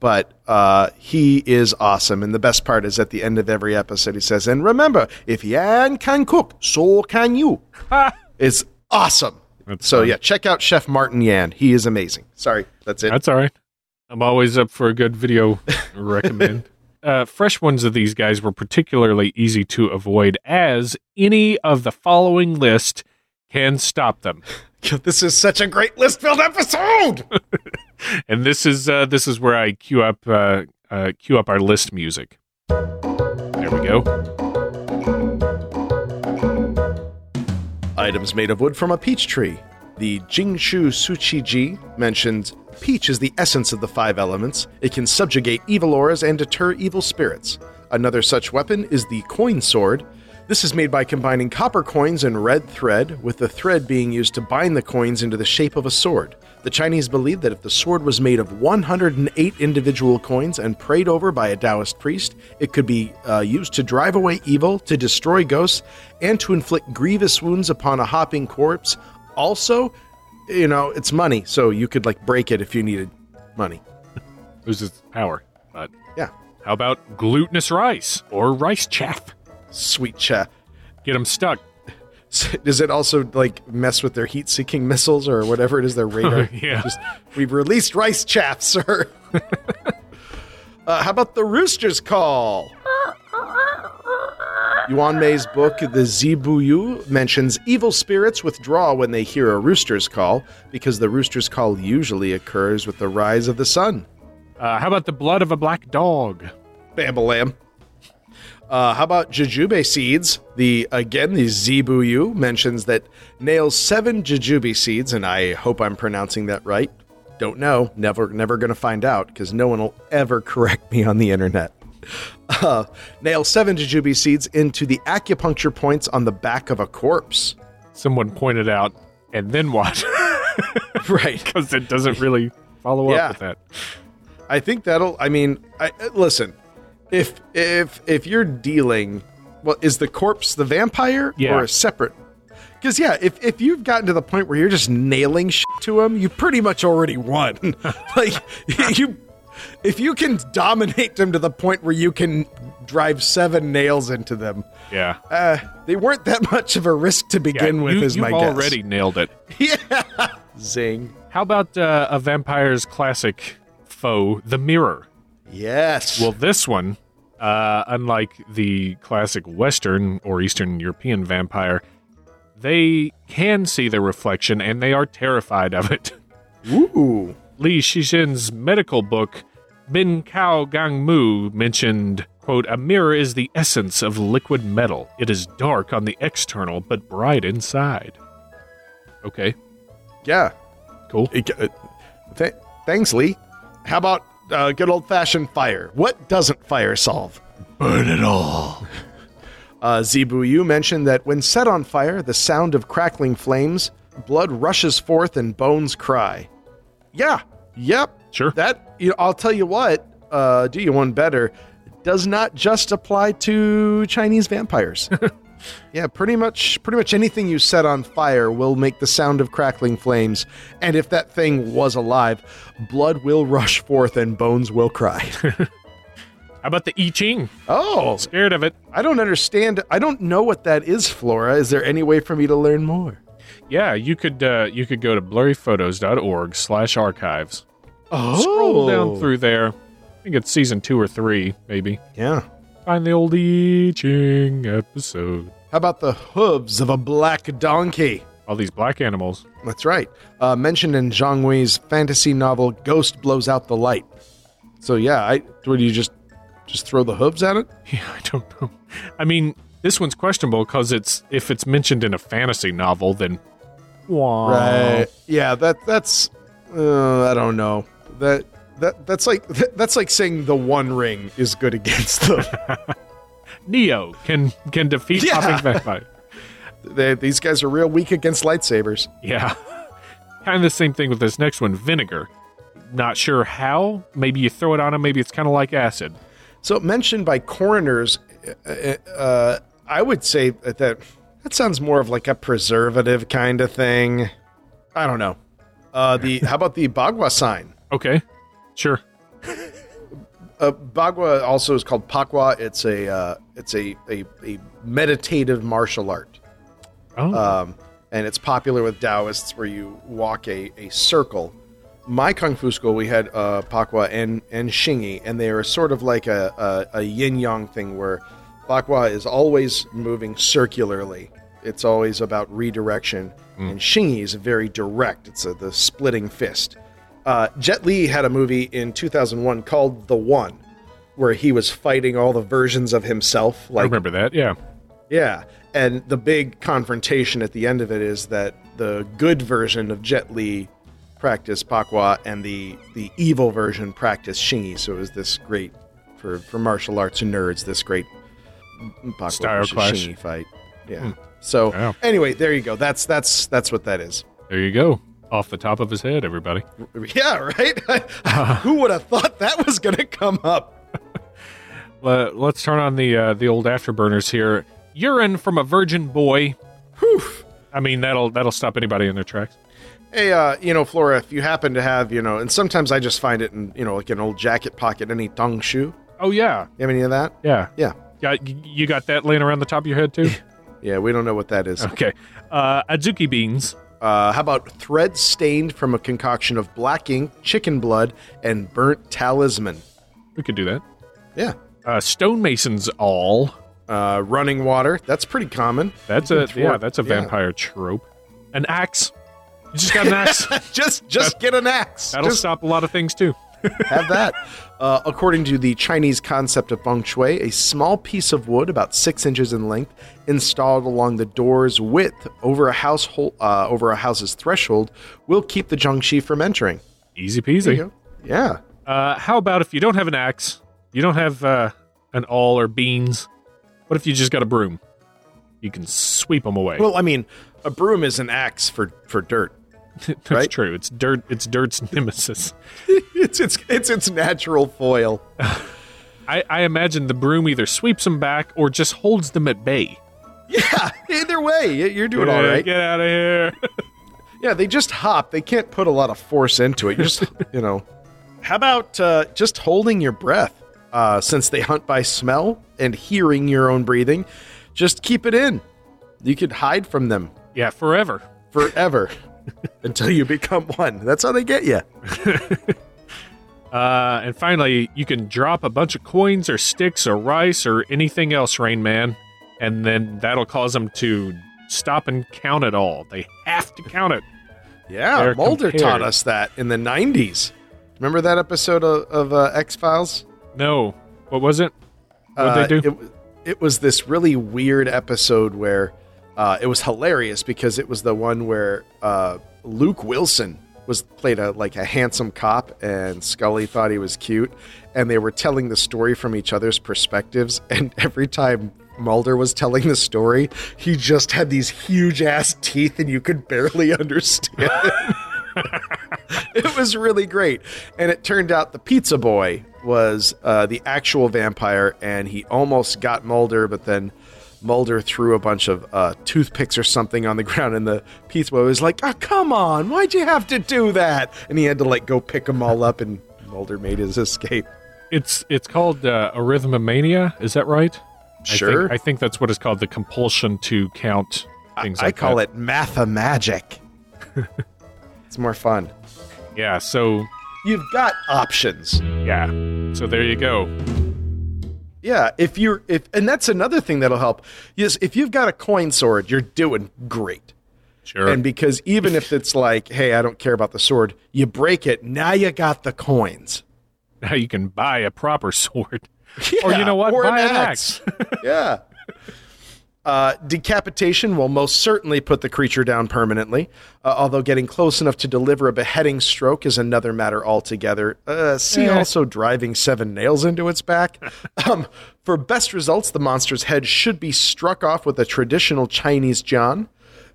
Speaker 2: But uh, he is awesome. And the best part is at the end of every episode, he says, And remember, if Yan can cook, so can you. it's awesome.
Speaker 1: That's
Speaker 2: so,
Speaker 1: fun.
Speaker 2: yeah, check out Chef Martin Yan. He is amazing. Sorry, that's it.
Speaker 1: That's all right. I'm always up for a good video recommend. Uh, fresh ones of these guys were particularly easy to avoid, as any of the following list can stop them.
Speaker 2: This is such a great list filled episode.
Speaker 1: And this is uh, this is where I queue up uh, uh, queue up our list music. There we go.
Speaker 2: Items made of wood from a peach tree. The Jingshu Suchiji mentions peach is the essence of the five elements. It can subjugate evil auras and deter evil spirits. Another such weapon is the coin sword. This is made by combining copper coins and red thread, with the thread being used to bind the coins into the shape of a sword. The Chinese believed that if the sword was made of 108 individual coins and prayed over by a Taoist priest, it could be uh, used to drive away evil, to destroy ghosts, and to inflict grievous wounds upon a hopping corpse. Also, you know, it's money, so you could like break it if you needed money.
Speaker 1: Loses power. But
Speaker 2: Yeah.
Speaker 1: how about glutinous rice or rice chaff?
Speaker 2: Sweet chat.
Speaker 1: Get them stuck.
Speaker 2: Does it also like mess with their heat-seeking missiles or whatever it is their radar?
Speaker 1: Yeah.
Speaker 2: Just, we've released rice chaff, sir. uh, how about the rooster's call? Yuan Mei's book, The Zibuyu, mentions evil spirits withdraw when they hear a rooster's call because the rooster's call usually occurs with the rise of the sun.
Speaker 1: Uh, how about the blood of a black dog?
Speaker 2: Bambalam. Uh, how about jujube seeds? The again, the Zibuyu mentions that nails seven jujube seeds, and I hope I'm pronouncing that right. Don't know. Never, never gonna find out because no one will ever correct me on the internet. Uh, nail seven jujube seeds into the acupuncture points on the back of a corpse.
Speaker 1: Someone pointed out, and then what?
Speaker 2: Right.
Speaker 1: Because it doesn't really follow
Speaker 2: Yeah.
Speaker 1: up with that.
Speaker 2: I think that'll. I mean, I, listen. If if if you're dealing, well, is the corpse the vampire
Speaker 1: Yeah.
Speaker 2: or a separate? Because yeah, if if you've gotten to the point where you're just nailing shit to him, you pretty much already won. like you, if you can dominate them to the point where you can drive seven nails into them,
Speaker 1: Yeah.
Speaker 2: uh, they weren't that much of a risk to
Speaker 1: Yeah,
Speaker 2: begin with.
Speaker 1: you,
Speaker 2: is
Speaker 1: you've
Speaker 2: my guess.
Speaker 1: already nailed it.
Speaker 2: yeah. Zing.
Speaker 1: How about uh, a vampire's classic foe, the mirror?
Speaker 2: Yes.
Speaker 1: Well, this one, uh, unlike the classic Western or Eastern European vampire, they can see their reflection and they are terrified of it.
Speaker 2: ooh.
Speaker 1: Li Shizhen's medical book, Ben Cao Gang Mu, mentioned, quote, a mirror is the essence of liquid metal. It is dark on the external, but bright inside. Okay,
Speaker 2: Yeah.
Speaker 1: cool.
Speaker 2: It- uh, th- thanks, Lee. How about uh, good old fashioned fire? What doesn't fire solve?
Speaker 3: Burn it all.
Speaker 2: Uh, Zi Bu Yu mentioned that when set on fire, the sound of crackling flames, blood rushes forth and bones cry. Yeah, yep,
Speaker 1: Sure.
Speaker 2: That you know, I'll tell you what. Uh, do you one better? Does not just apply to Chinese vampires. yeah, pretty much. Pretty much anything you set on fire will make the sound of crackling flames, and if that thing was alive, blood will rush forth and bones will cry.
Speaker 1: How about the I Ching?
Speaker 2: oh,
Speaker 1: Scared of it.
Speaker 2: I don't understand. I don't know what that is, Flora. Is there any way for me to learn more?
Speaker 1: Yeah, you could uh, you could go to blurryphotos.org slash archives.
Speaker 2: Oh,
Speaker 1: Scroll down through there. I think it's season two or three, maybe.
Speaker 2: Yeah.
Speaker 1: Find the old I Ching episode.
Speaker 2: How about the hooves of a black donkey?
Speaker 1: All these black animals.
Speaker 2: That's right. Uh, mentioned in Zhang Wei's fantasy novel "Ghost Blows Out the Light." So yeah, I what do you just just throw the hooves at it?
Speaker 1: Yeah, I don't know. I mean, this one's questionable because it's if it's mentioned in a fantasy novel, then wah.
Speaker 2: Yeah, that that's uh, I don't know. That that that's like that's like saying the One Ring is good against them.
Speaker 1: Neo can can defeat
Speaker 2: Yeah. they, these guys are real weak against lightsabers.
Speaker 1: Yeah. kind of the same thing with this next one, vinegar. Not sure how. Maybe you throw it on them. Maybe it's kind of like acid.
Speaker 2: So mentioned by coroners, uh, uh, I would say that that sounds more of like a preservative kind of thing. I don't know. Uh, the how about the Bagua sign?
Speaker 1: Okay, sure.
Speaker 2: Uh, Bagua also is called Pa Kua. It's a uh, it's a, a a meditative martial art,
Speaker 1: Oh,
Speaker 2: um, and it's popular with Taoists where you walk a, a circle. My kung fu school, we had uh, Pa Kua and and Xingyi, and they are sort of like a, a, a yin yang thing where Pa Kua is always moving circularly. It's always about redirection, and Xingyi is very direct. It's a, the splitting fist. Uh, Jet Li had a movie in 2001 called The One, where he was fighting all the versions of himself.
Speaker 1: I
Speaker 2: Like,
Speaker 1: remember that. Yeah.
Speaker 2: yeah, and the big confrontation at the end of it is that the good version of Jet Li practiced Pa Kua, and the the evil version practiced Xingyi. So it was this great for for martial arts nerds. This great Pa
Speaker 1: Kua
Speaker 2: Style
Speaker 1: clash.
Speaker 2: Xingyi fight. Yeah. So
Speaker 1: Wow.
Speaker 2: anyway, there you go. That's that's that's what that is.
Speaker 1: There you go. Off the top of his head, everybody.
Speaker 2: Yeah, right. Who would have thought that was going to come up?
Speaker 1: Let, let's turn on the uh, the old afterburners here. Urine from a virgin boy.
Speaker 2: Whew.
Speaker 1: I mean, that'll that'll stop anybody in their tracks.
Speaker 2: Hey, uh, you know, Flora, if you happen to have, you know, and sometimes I just find it in, you know, like an old jacket pocket, any tongue shoe.
Speaker 1: Oh yeah,
Speaker 2: You have any of that?
Speaker 1: yeah,
Speaker 2: Yeah.
Speaker 1: yeah. You got that laying around the top of your head too.
Speaker 2: Yeah, we don't know what that is.
Speaker 1: okay. Uh, azuki beans.
Speaker 2: Uh, how about thread stained from a concoction of black ink, chicken blood, and burnt talisman?
Speaker 1: We could do that.
Speaker 2: Yeah.
Speaker 1: Uh, stonemasons awl.
Speaker 2: Uh, running water. That's pretty common.
Speaker 1: That's a yeah. That's a
Speaker 2: yeah.
Speaker 1: vampire trope. An axe. You just got an axe.
Speaker 2: just just get an axe.
Speaker 1: That'll
Speaker 2: just
Speaker 1: stop a lot of things too.
Speaker 2: Have that. Uh, according to the Chinese concept of feng shui, a small piece of wood about six inches in length, installed along the door's width over a household uh, over a house's threshold, will keep the jiangshi from entering.
Speaker 1: Easy peasy.
Speaker 2: Yeah.
Speaker 1: Uh, how about if you don't have an axe, you don't have uh, an awl or beans? What if you just got a broom? You can sweep them away.
Speaker 2: Well, I mean, a broom is an axe for for dirt.
Speaker 1: That's
Speaker 2: right?
Speaker 1: true. It's dirt. It's dirt's nemesis.
Speaker 2: it's its it's its natural foil.
Speaker 1: I, I imagine the broom either sweeps them back or just holds them at bay.
Speaker 2: Yeah, either way, you're doing all
Speaker 1: Yeah,
Speaker 2: right.
Speaker 1: Get out of here.
Speaker 2: Yeah, they just hop. They can't put a lot of force into it. You just, you know. How about uh, just holding your breath? Uh, since they hunt by smell and hearing your own breathing, just keep it in. You could hide from them
Speaker 1: yeah, forever.
Speaker 2: forever until you become one. That's how they get you.
Speaker 1: Uh, and finally, you can drop a bunch of coins or sticks or rice or anything else, Rain Man, and then that'll cause them to stop and count it all. They have to count it.
Speaker 2: Yeah,
Speaker 1: They're
Speaker 2: Mulder
Speaker 1: compared.
Speaker 2: taught us that in the 90s. Remember that episode of, of uh, X Files?
Speaker 1: No, what was it? What'd they do?
Speaker 2: It, it was this really weird episode where uh, it was hilarious because it was the one where uh, Luke Wilson was played a like a handsome cop and Scully thought he was cute and they were telling the story from each other's perspectives and every time Mulder was telling the story he just had these huge ass teeth and you could barely understand it. was really great. And it turned out the pizza boy was uh, the actual vampire, and he almost got Mulder, but then Mulder threw a bunch of uh, toothpicks or something on the ground, and the pizza boy was like, "Oh, come on! Why'd you have to do that?" And he had to like go pick them all up, and Mulder made his escape.
Speaker 1: It's it's called uh, arithmomania. Is that right?
Speaker 2: Sure.
Speaker 1: I think, I think that's what it's called. The compulsion to count things.
Speaker 2: I
Speaker 1: like
Speaker 2: call
Speaker 1: that.
Speaker 2: it mathamagic. it's more fun.
Speaker 1: Yeah. So
Speaker 2: You've got options.
Speaker 1: yeah. So there you go.
Speaker 2: Yeah, if you're if and that's another thing that'll help. Yes, if you've got a coin sword, you're doing great.
Speaker 1: Sure.
Speaker 2: And because even if it's like, hey, I don't care about the sword, you break it, now you got the coins.
Speaker 1: now you can buy a proper sword. or you know what?
Speaker 2: or
Speaker 1: Buy
Speaker 2: an
Speaker 1: an
Speaker 2: axe.
Speaker 1: axe.
Speaker 2: yeah. Uh, decapitation will most certainly put the creature down permanently, uh, although getting close enough to deliver a beheading stroke is another matter altogether. Uh, see
Speaker 1: Eh.
Speaker 2: also driving seven nails into its back. um, for best results, the monster's head should be struck off with a traditional Chinese jian,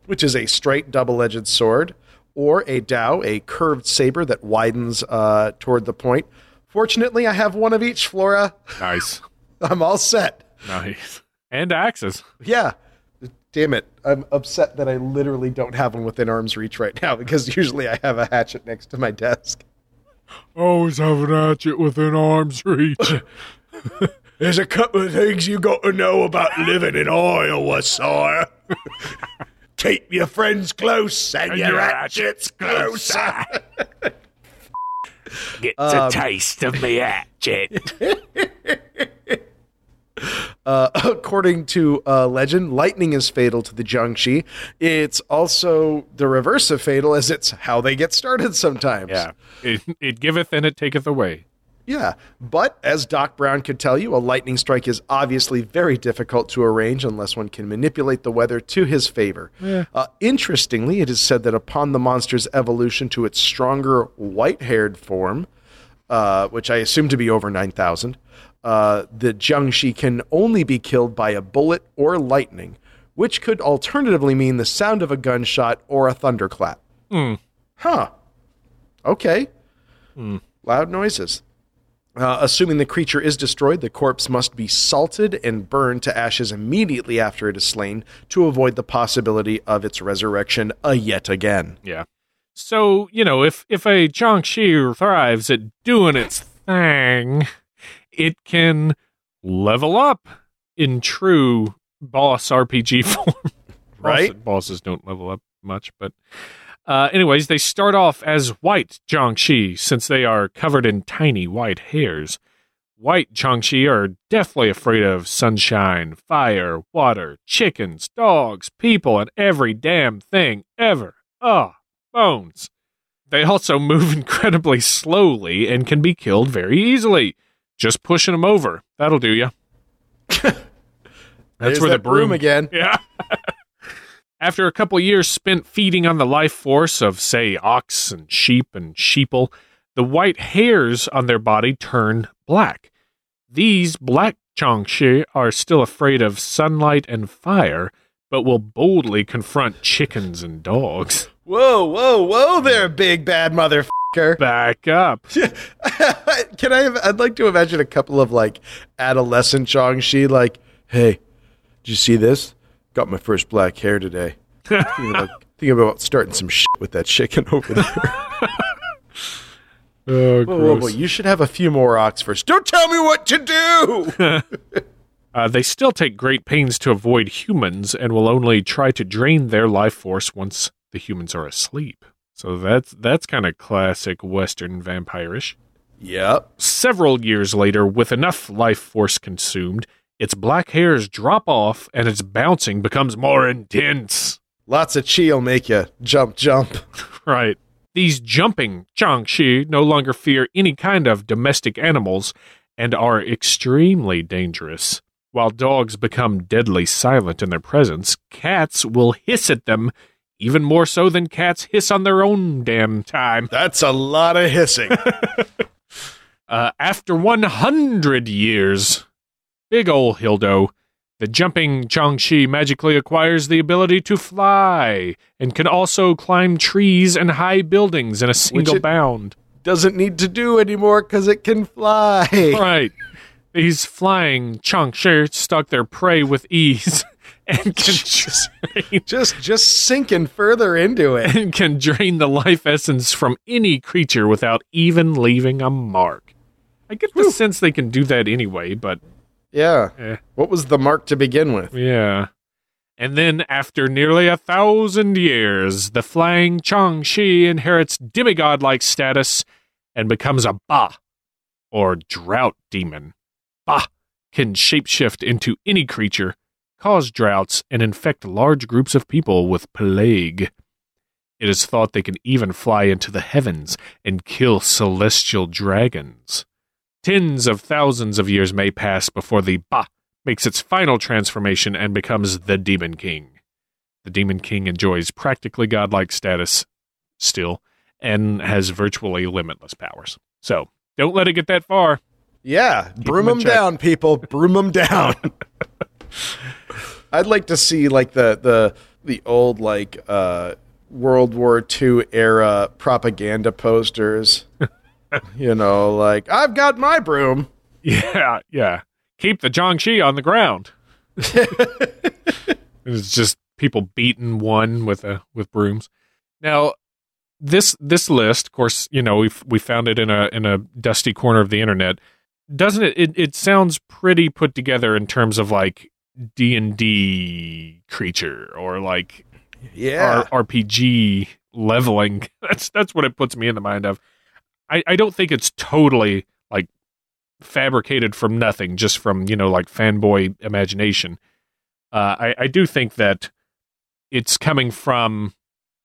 Speaker 2: which is a straight double edged sword, or a dao, a curved saber that widens uh, toward the point. Fortunately, I have one of each, Flora.
Speaker 1: nice.
Speaker 2: I'm all set.
Speaker 1: Nice. And axes.
Speaker 2: Yeah. Damn it. I'm upset that I literally don't have one within arm's reach right now because usually I have a hatchet next to my desk.
Speaker 1: Always have an hatchet within arm's reach.
Speaker 3: There's a couple of things you got to know about living in Iowa, sire. Keep your friends close and, your hatchets closer. Get a um. taste of me hatchet.
Speaker 2: Uh, according to uh, legend, lightning is fatal to the Jiangshi. It's also the reverse of fatal, as it's how they get started sometimes.
Speaker 1: yeah. It, it giveth and it taketh away.
Speaker 2: Yeah, but as Doc Brown could tell you, a lightning strike is obviously very difficult to arrange unless one can manipulate the weather to his favor. Uh, interestingly, it is said that upon the monster's evolution to its stronger white haired form, uh, which I assume to be over 9,000, uh, the Jiangshi can only be killed by a bullet or lightning, which could alternatively mean the sound of a gunshot or a thunderclap. Hmm. Huh. Okay. Mm. Loud noises. Uh, assuming the creature is destroyed, the corpse must be salted and burned to ashes immediately after it is slain to avoid the possibility of its resurrection uh, yet again.
Speaker 1: Yeah. So, you know, if if a Jiangshi thrives at doing its thing, it can level up in true boss RPG form.
Speaker 2: Right.
Speaker 1: Bosses, bosses don't level up much, but uh, anyways, they start off as white Jiangshi since they are covered in tiny white hairs. White Jiangshi are deathly afraid of sunshine, fire, water, chickens, dogs, people, and every damn thing ever. Ah, bones. They also move incredibly slowly and can be killed very easily. Just pushing them over. That'll do you. That's
Speaker 2: There's
Speaker 1: where
Speaker 2: that
Speaker 1: the broom
Speaker 2: again.
Speaker 1: yeah. After a couple years spent feeding on the life force of, say, ox and sheep and sheeple, the white hairs on their body turn black. These black Jiangshi are still afraid of sunlight and fire, but will boldly confront chickens and dogs.
Speaker 2: Whoa, whoa, whoa there, big bad motherfucker.
Speaker 1: Back up.
Speaker 2: Can I have, I'd like to imagine a couple of like adolescent Jiangshi like, hey, did you see this? got my first black hair today. thinking, about, thinking about starting some shit with that chicken over there.
Speaker 1: Oh,
Speaker 2: Whoa, whoa, whoa, you should have a few more Oxfords. Don't tell me what to do.
Speaker 1: Uh, they still take great pains to avoid humans and will only try to drain their life force once the humans are asleep. So that's that's kind of classic Western vampirish.
Speaker 2: yep.
Speaker 1: Several years later, with enough life force consumed, its black hairs drop off and its bouncing becomes more intense.
Speaker 2: Lots of chi will make you jump, jump.
Speaker 1: Right. These jumping Jiangshi no longer fear any kind of domestic animals and are extremely dangerous. While dogs become deadly silent in their presence, cats will hiss at them even more so than cats hiss on their own damn time.
Speaker 2: That's a lot of hissing.
Speaker 1: Uh, after 100 years, big ol' Hildo, the jumping Jiangshi magically acquires the ability to fly and can also climb trees and high buildings in a single bound.
Speaker 2: Doesn't need to do anymore because it can fly.
Speaker 1: Right. These flying Jiangshi stalk their prey with ease and can
Speaker 2: Just-
Speaker 1: drain,
Speaker 2: Just, just sinking further into it.
Speaker 1: and can drain the life essence from any creature without even leaving a mark. I get the sense they can do that anyway, but
Speaker 2: Yeah.
Speaker 1: eh.
Speaker 2: What was the mark to begin with?
Speaker 1: Yeah. And then, after nearly a thousand years, the flying Jiangshi inherits demigod like status and becomes a Ba, or drought demon. Ba can shapeshift into any creature, cause droughts, and infect large groups of people with plague. It is thought they can even fly into the heavens and kill celestial dragons. Tens of thousands of years may pass before the Ba makes its final transformation and becomes the Demon King. The Demon King enjoys practically godlike status still and has virtually limitless powers. So, don't let it get that far.
Speaker 2: Yeah, broom
Speaker 1: them
Speaker 2: them down, people. Broom them down. I'd like to see like the the the old like uh, World War II era propaganda posters. you know, like I've got my broom.
Speaker 1: Yeah, yeah. Keep the Jiangshi on the ground. it's just people beating one with a with brooms. Now, this this list, of course, you know we we found it in a in a dusty corner of the internet. Doesn't it? It, it sounds pretty put together in terms of like D and D creature or like
Speaker 2: Yeah,
Speaker 1: R- RPG leveling. That's that's what it puts me in the mind of. I, I don't think it's totally like fabricated from nothing, just from you know like fanboy imagination. Uh, I I do think that it's coming from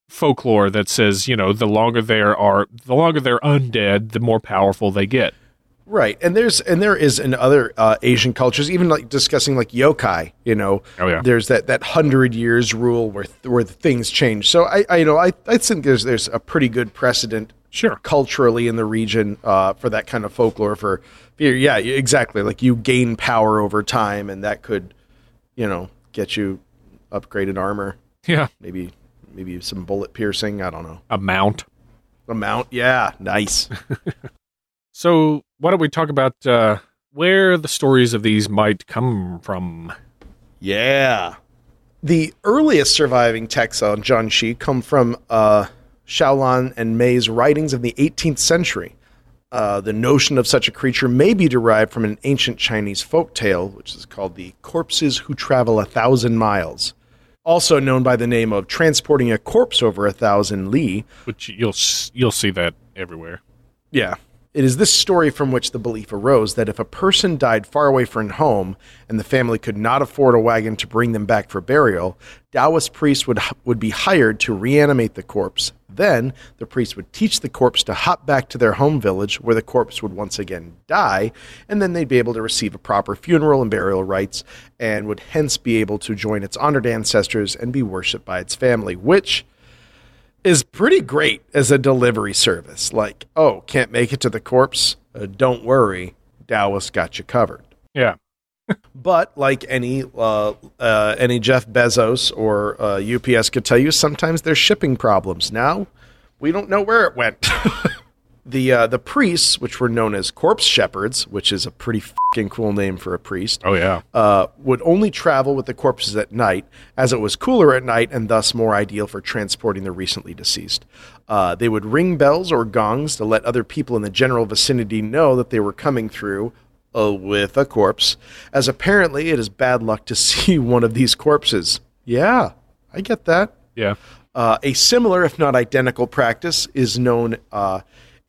Speaker 1: folklore that says you know the longer there are the longer they're undead, the more powerful they get.
Speaker 2: Right. And there's and there is in other uh, Asian cultures, even like discussing like yokai. You know,
Speaker 1: Oh yeah,
Speaker 2: there's that that hundred years rule where where things change. So I, I you know I I think there's there's a pretty good precedent
Speaker 1: sure.
Speaker 2: culturally in the region uh, for that kind of folklore. For yeah, exactly. Like you gain power over time, and that could you know get you upgraded armor,
Speaker 1: Yeah,
Speaker 2: maybe maybe some bullet piercing. I don't know.
Speaker 1: a mount.
Speaker 2: A mount, yeah, nice.
Speaker 1: So why don't we talk about uh, where the stories of these might come from?
Speaker 2: Yeah. The earliest surviving texts on Jiangshi come from uh, Shaolan and Mei's writings of the 18th century. Uh, the notion of such a creature may be derived from an ancient Chinese folk tale, which is called the Corpses Who Travel a Thousand Miles, also known by the name of Transporting a Corpse Over a Thousand Li.
Speaker 1: Which you'll you'll see that everywhere.
Speaker 2: Yeah. It is this story from which the belief arose that if a person died far away from home and the family could not afford a wagon to bring them back for burial, Taoist priests would, would be hired to reanimate the corpse. Then, the priest would teach the corpse to hop back to their home village where the corpse would once again die, and then they'd be able to receive a proper funeral and burial rites and would hence be able to join its honored ancestors and be worshipped by its family, which is pretty great as a delivery service. Like, oh, can't make it to the corpse? Uh, don't worry, Dallas got you covered.
Speaker 1: Yeah.
Speaker 2: But like any uh, uh, any Jeff Bezos or uh, UPS could tell you, sometimes there's shipping problems. Now we don't know where it went. the uh, the priests, which were known as corpse shepherds, which is a pretty fucking cool name for a priest,
Speaker 1: Oh yeah.
Speaker 2: uh, would only travel with the corpses at night, as it was cooler at night and thus more ideal for transporting the recently deceased. Uh, they would ring bells or gongs to let other people in the general vicinity know that they were coming through uh, with a corpse, as apparently it is bad luck to see one of these corpses. Yeah, I get that.
Speaker 1: Yeah.
Speaker 2: Uh, a similar, if not identical, practice is known uh,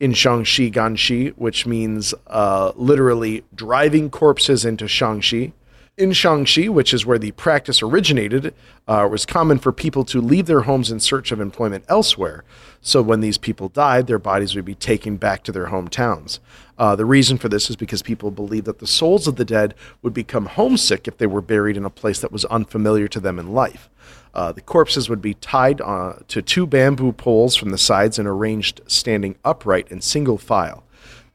Speaker 2: in Xiangxi Ganshi, which means uh, literally driving corpses into Xiangxi. In Xiangxi, which is where the practice originated, uh, it was common for people to leave their homes in search of employment elsewhere. So when these people died, their bodies would be taken back to their hometowns. Uh, the reason for this is because people believed that the souls of the dead would become homesick if they were buried in a place that was unfamiliar to them in life. Uh, the corpses would be tied uh, to two bamboo poles from the sides and arranged standing upright in single file.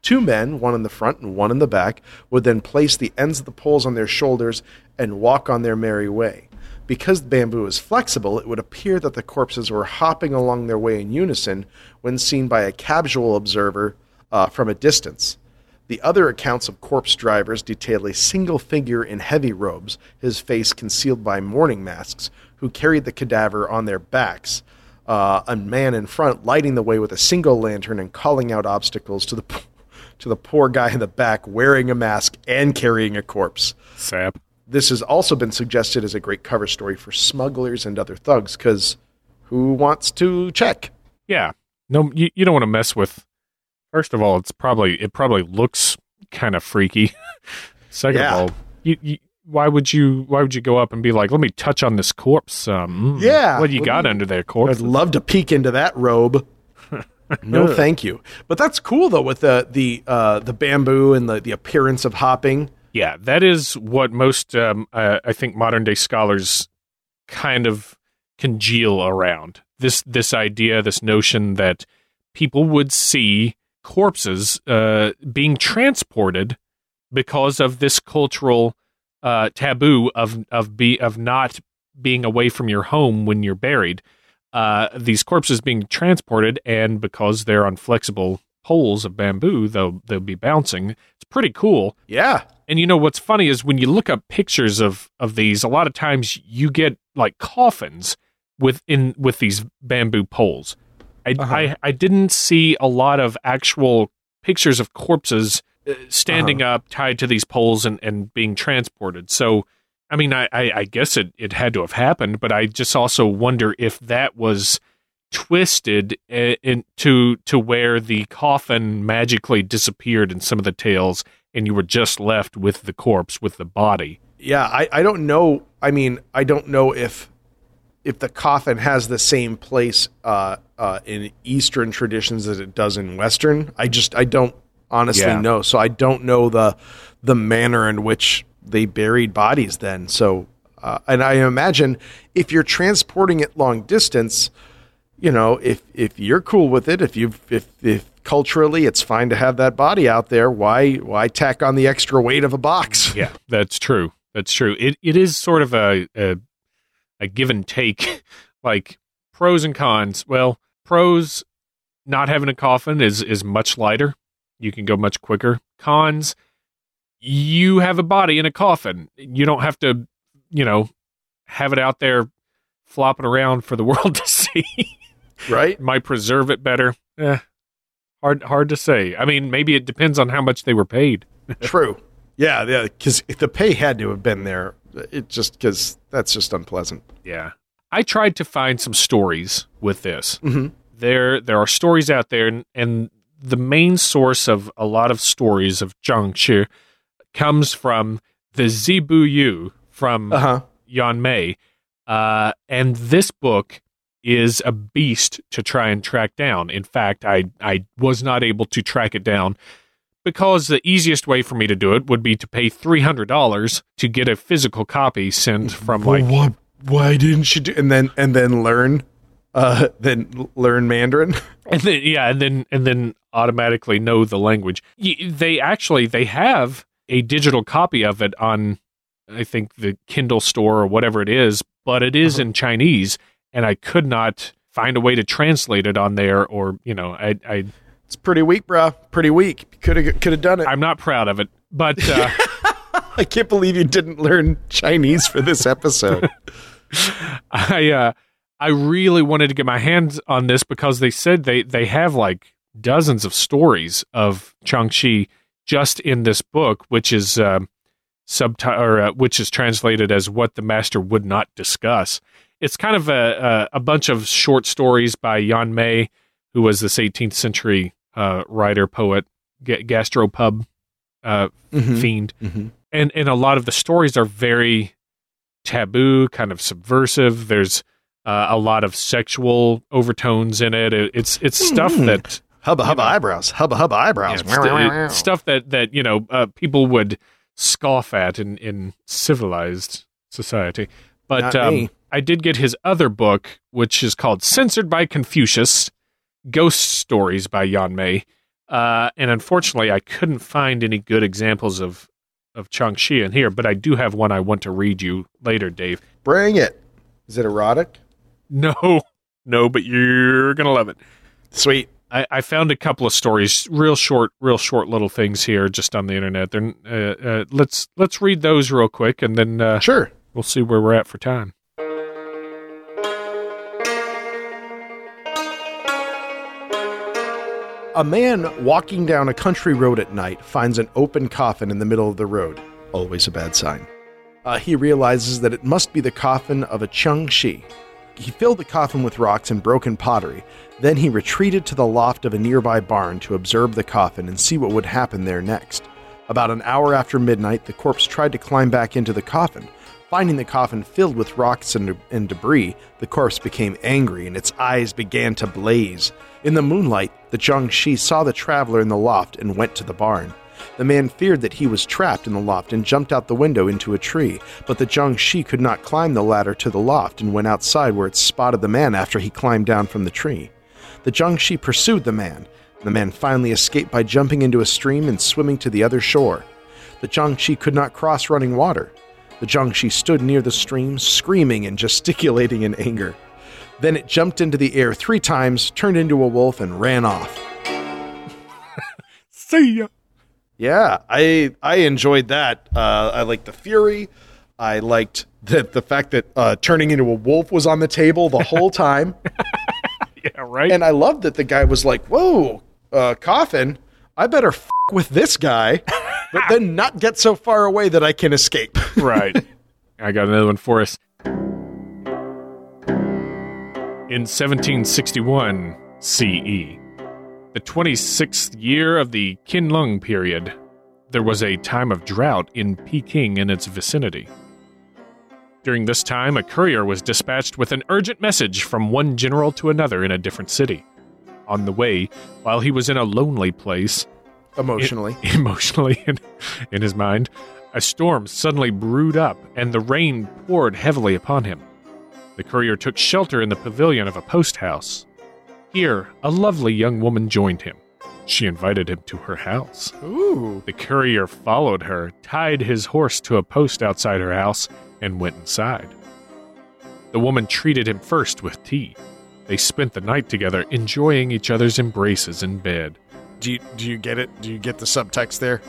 Speaker 2: Two men, one in the front and one in the back, would then place the ends of the poles on their shoulders and walk on their merry way. Because the bamboo is flexible, it would appear that the corpses were hopping along their way in unison when seen by a casual observer uh, from a distance. The other accounts of corpse drivers detail a single figure in heavy robes, his face concealed by mourning masks, who carried the cadaver on their backs. Uh, a man in front lighting the way with a single lantern and calling out obstacles to the p- to the poor guy in the back wearing a mask and carrying a corpse.
Speaker 1: Sap.
Speaker 2: This has also been suggested as a great cover story for smugglers and other thugs because who wants to check?
Speaker 1: Yeah. No, you, you don't want to mess with. First of all, it's probably it probably looks kind of freaky. Second
Speaker 2: Yeah.
Speaker 1: of all, you, you why would you why would you go up and be like, let me touch on this corpse? Um, mm,
Speaker 2: Yeah.
Speaker 1: What do you got
Speaker 2: me-
Speaker 1: under there, corpse?
Speaker 2: I'd love to peek into that robe. no, thank you. But that's cool though with the the uh, the bamboo and the the appearance of hopping.
Speaker 1: Yeah, that is what most um, uh, I think modern day scholars kind of congeal around this this idea, this notion that people would see corpses uh, being transported because of this cultural uh, taboo of of be of not being away from your home when you're buried. Uh, these corpses being transported, and because they're on flexible poles of bamboo, they'll they'll be bouncing. It's pretty cool.
Speaker 2: Yeah,
Speaker 1: And you know what's funny is when you look up pictures of of these, a lot of times you get like coffins within with these bamboo poles. I
Speaker 2: Uh-huh.
Speaker 1: I, I didn't see a lot of actual pictures of corpses standing
Speaker 2: Uh-huh.
Speaker 1: up tied to these poles and, and being transported. So I mean I, I, I guess it, it had to have happened, but I just also wonder if that was twisted uh, in, to to where the coffin magically disappeared in some of the tales and you were just left with the corpse with the body.
Speaker 2: yeah. I I don't know. I mean, I don't know if if the coffin has the same place uh, uh, in Eastern traditions as it does in Western. I just I don't honestly
Speaker 1: Yeah.
Speaker 2: know. So I don't know the the manner in which they buried bodies then. So uh, and I imagine if you're transporting it long distance, you know, if if you're cool with it, if you if if culturally it's fine to have that body out there, why why tack on the extra weight of a box?
Speaker 1: Yeah, that's true. That's true. It it is sort of a a, a give and take, like pros and cons. Well, pros not having a coffin is is much lighter. You can go much quicker. Cons, you have a body in a coffin. You don't have to, you know, have it out there flopping around for the world to see.
Speaker 2: Right?
Speaker 1: Might preserve it better. Eh, hard hard to say. I mean, maybe it depends on how much they were paid.
Speaker 2: True. Yeah, yeah. Because the pay had to have been there. It just because that's just unpleasant.
Speaker 1: Yeah. I tried to find some stories with this.
Speaker 2: Mhm.
Speaker 1: There there are stories out there and, and the main source of a lot of stories of Jiangshi comes from the Zi Bu Yu from
Speaker 2: Uh huh.
Speaker 1: Yuan Mei. Uh, and this book is a beast to try and track down. In fact, I, I was not able to track it down because the easiest way for me to do it would be to pay $300 to get a physical copy sent from like
Speaker 2: what? Why didn't you do? And then and then learn, uh, then learn Mandarin.
Speaker 1: and then yeah and then and then automatically know the language they actually they have a digital copy of it on i think the kindle store or whatever it is but it is in chinese and i could not find a way to translate it on there or you know i i
Speaker 2: It's pretty weak, bro. Pretty weak. Could have could have done it.
Speaker 1: I'm not proud of it, but uh,
Speaker 2: I can't believe you didn't learn Chinese for this episode.
Speaker 1: I uh, I really wanted to get my hands on this because they said they they have like dozens of stories of Jiangshi just in this book, which is um, subti- or uh, which is translated as "What the Master Would Not Discuss." It's kind of a a, a bunch of short stories by Yuan Mei, who was this 18th century uh, writer, poet, ga- gastropub uh,
Speaker 2: Mhm.
Speaker 1: fiend,
Speaker 2: Mhm.
Speaker 1: and and a lot of the stories are very taboo, kind of subversive. There's uh, a lot of sexual overtones in it. It- it's it's stuff
Speaker 2: Hmm.
Speaker 1: that
Speaker 2: Hubba hubba eyebrows. Hubba hubba eyebrows.
Speaker 1: yeah, st- stuff that that you know uh, people would scoff at in in civilized society. But um. I did get his other book, which is called "Censored by Confucius: Ghost Stories" by Yuan Mei. Uh, and unfortunately, I couldn't find any good examples of of Jiangshi in here. But I do have one I want to read you later, Dave.
Speaker 2: Bring it. Is it erotic?
Speaker 1: No, no, but you're gonna love it.
Speaker 2: Sweet.
Speaker 1: I, I found a couple of stories, real short, real short little things here, just on the internet. Then uh, uh, let's let's read those real quick, and then uh,
Speaker 2: Sure.
Speaker 1: we'll see where we're at for time.
Speaker 2: A man walking down a country road at night finds an open coffin in the middle of the road. Always a bad sign. Uh, he realizes that it must be the coffin of a Jiangshi. He filled the coffin with rocks and broken pottery. Then he retreated to the loft of a nearby barn to observe the coffin and see what would happen there next. About an hour after midnight, the corpse tried to climb back into the coffin. Finding the coffin filled with rocks and, and debris, the corpse became angry and its eyes began to blaze. In the moonlight, the Jiangshi saw the traveler in the loft and went to the barn. The man feared that he was trapped in the loft and jumped out the window into a tree, but the Jiangshi could not climb the ladder to the loft and went outside where it spotted the man after he climbed down from the tree. The Jiangshi pursued the man. The man finally escaped by jumping into a stream and swimming to the other shore. The Jiangshi could not cross running water. The Jiangshi stood near the stream, screaming and gesticulating in anger. Then it jumped into the air three times, turned into a wolf, and ran off.
Speaker 1: See ya.
Speaker 2: Yeah, I I enjoyed that. Uh, I liked the fury. I liked the the fact that uh, turning into a wolf was on the table the whole time,
Speaker 1: Yeah, right.
Speaker 2: and I loved that the guy was like, "Whoa, uh, coffin! I better f- with this guy, but then not get so far away that I can escape."
Speaker 1: right. I got another one for us. In 1761 CE, the 26th year of the Qianlong period, there was a time of drought in Peking and its vicinity. During this time, a courier was dispatched with an urgent message from one general to another in a different city. On the way, while he was in a lonely place,
Speaker 2: Emotionally,
Speaker 1: emotionally in, in his mind, a storm suddenly brewed up and the rain poured heavily upon him. The courier took shelter in the pavilion of a post house. Here, a lovely young woman joined him. She invited him to her house.
Speaker 2: ooh,
Speaker 1: The courier followed her, tied his horse to a post outside her house, and went inside. The woman treated him first with tea. They spent the night together, enjoying each other's embraces in bed.
Speaker 2: do you do you get it? Do you get the subtext there?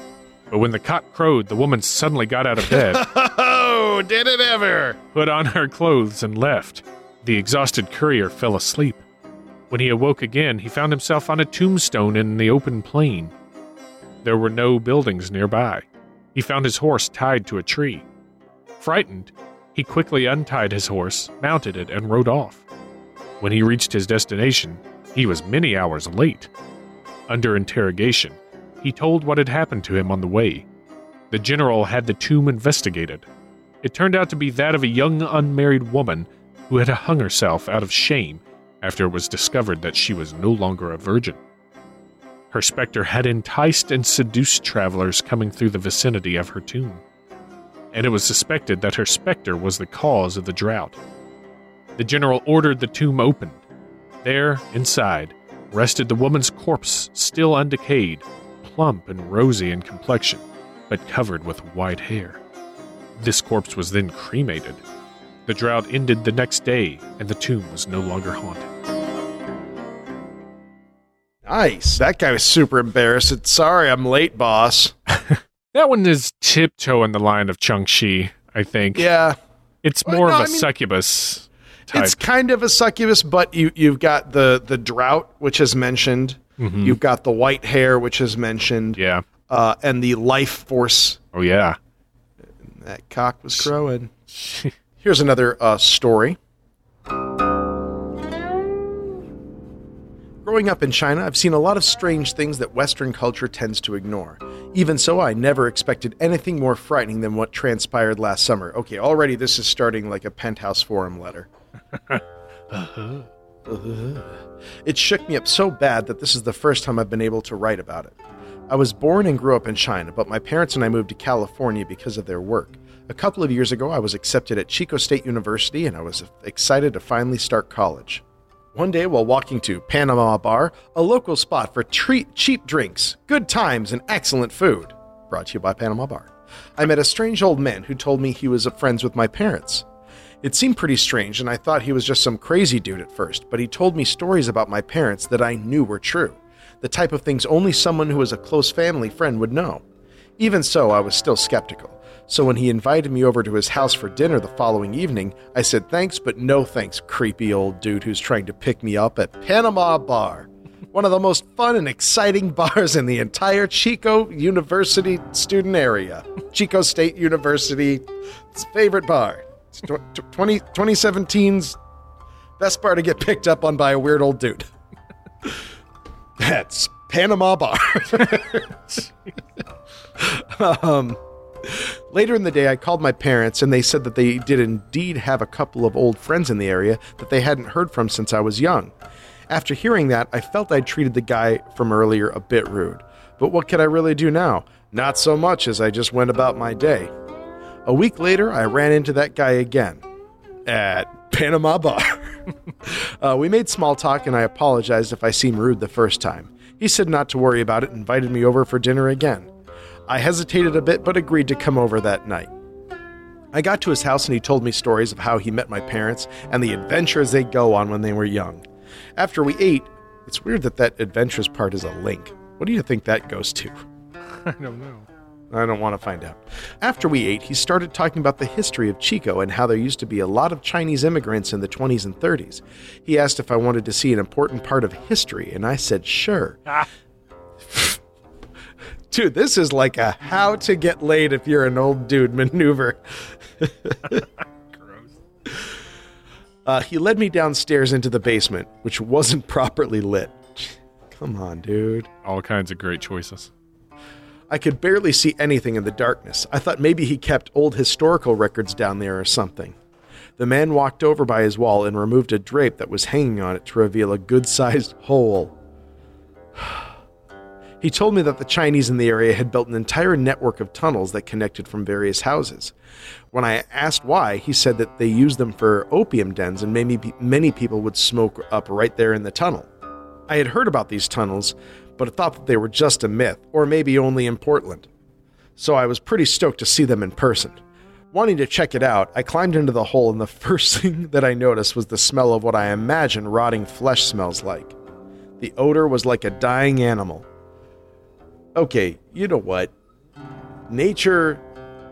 Speaker 1: But when the cock crowed, the woman suddenly got out of bed,
Speaker 2: Oh, did it ever?
Speaker 1: put on her clothes, and left. The exhausted courier fell asleep. When he awoke again, he found himself on a tombstone in the open plain. There were no buildings nearby. He found his horse tied to a tree. Frightened, he quickly untied his horse, mounted it, and rode off. When he reached his destination, he was many hours late. Under interrogation, he told what had happened to him on the way. The general had the tomb investigated. It turned out to be that of a young unmarried woman who had hung herself out of shame after it was discovered that she was no longer a virgin. Her specter had enticed and seduced travelers coming through the vicinity of her tomb, and it was suspected that her specter was the cause of the drought. The general ordered the tomb opened. There, inside, rested the woman's corpse, still undecayed, plump and rosy in complexion, but covered with white hair. This corpse was then cremated. The drought ended the next day, and the tomb was no longer haunted.
Speaker 2: Nice. That guy was super embarrassed. Sorry, I'm late, boss.
Speaker 1: That one is tiptoeing the line of Jiangshi, I think.
Speaker 2: Yeah,
Speaker 1: It's
Speaker 2: Well,
Speaker 1: more
Speaker 2: no,
Speaker 1: of a
Speaker 2: I mean-
Speaker 1: succubus type.
Speaker 2: it's kind of a succubus, but you you've got the the drought, which is mentioned. You've got the white hair, which is mentioned,
Speaker 1: Mm-hmm. yeah.
Speaker 2: uh, and the life force.
Speaker 1: Oh, yeah.
Speaker 2: That cock was crowing. Here's another uh, story. Growing up in China, I've seen a lot of strange things that Western culture tends to ignore. Even so, I never expected anything more frightening than what transpired last summer. Okay, already this is starting like a penthouse forum letter. It shook me up so bad that this is the first time I've been able to write about it. I was born and grew up in China, but my parents and I moved to California because of their work. A couple of years ago, I was accepted at Chico State University and I was excited to finally start college. One day, while walking to Panama Bar, a local spot for treat, cheap drinks, good times, and excellent food, brought to you by Panama Bar, I met a strange old man who told me he was friends with my parents. It seemed pretty strange, and I thought he was just some crazy dude at first, but he told me stories about my parents that I knew were true, the type of things only someone who was a close family friend would know. Even so, I was still skeptical. So when he invited me over to his house for dinner the following evening, I said thanks, but no thanks, creepy old dude who's trying to pick me up at Panama Bar. One of the most fun and exciting bars in the entire Chico University student area. Chico State University's favorite bar. It's tw- tw- 20, 2017's best bar to get picked up on by a weird old dude. That's Panama Bar. um, later in the day, I called my parents, and they said that they did indeed have a couple of old friends in the area that they hadn't heard from since I was young. After hearing that, I felt I'd treated the guy from earlier a bit rude. But what could I really do now? Not so much as I just went about my day. A week later, I ran into that guy again at Panama Bar. uh, we made small talk, and I apologized if I seemed rude the first time. He said not to worry about it and invited me over for dinner again. I hesitated a bit, but agreed to come over that night. I got to his house, and he told me stories of how he met my parents and the adventures they go on when they were young. After we ate, it's weird that that adventures part is a link. What do you think that goes to?
Speaker 1: I don't know.
Speaker 2: I don't want to find out. After we ate, he started talking about the history of Chico and how there used to be a lot of Chinese immigrants in the 20s and 30s. He asked if I wanted to see an important part of history, and I said sure. Dude, this is like a how to get laid if you're an old dude maneuver. Uh, he led me downstairs into the basement, which wasn't properly lit. Come on, dude.
Speaker 1: All kinds of great choices.
Speaker 2: I could barely see anything in the darkness. I thought maybe he kept old historical records down there or something. The man walked over by his wall and removed a drape that was hanging on it to reveal a good sized hole. he told me that the Chinese in the area had built an entire network of tunnels that connected from various houses. When I asked why, he said that they used them for opium dens and maybe many people would smoke up right there in the tunnel. I had heard about these tunnels, but I thought that they were just a myth, or maybe only in Portland. So I was pretty stoked to see them in person. Wanting to check it out, I climbed into the hole, and the first thing that I noticed was the smell of what I imagine rotting flesh smells like. The odor was like a dying animal. Okay, you know what? Nature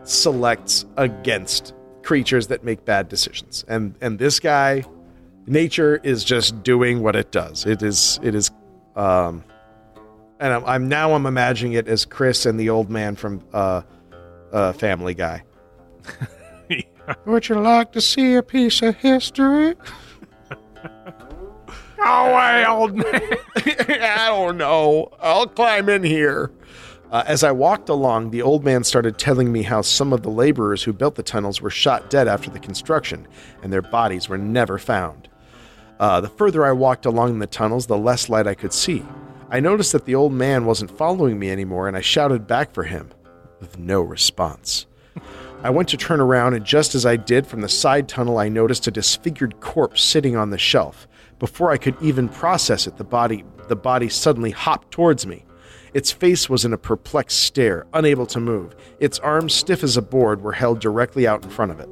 Speaker 2: selects against creatures that make bad decisions. And and this guy, nature is just doing what it does. It is it is um and I'm, I'm now I'm imagining it as Chris and the old man from uh, uh Family Guy. Would you like to see a piece of history?
Speaker 1: Go away, old man.
Speaker 2: I don't know. I'll climb in here. Uh, as I walked along, the old man started telling me how some of the laborers who built the tunnels were shot dead after the construction, and their bodies were never found. Uh, the further I walked along the tunnels, the less light I could see. I noticed that the old man wasn't following me anymore, and I shouted back for him, with no response. I went to turn around, and just as I did, from the side tunnel, I noticed a disfigured corpse sitting on the shelf. Before I could even process it, the body the body suddenly hopped towards me. Its face was in a perplexed stare, unable to move. Its arms, stiff as a board, were held directly out in front of it.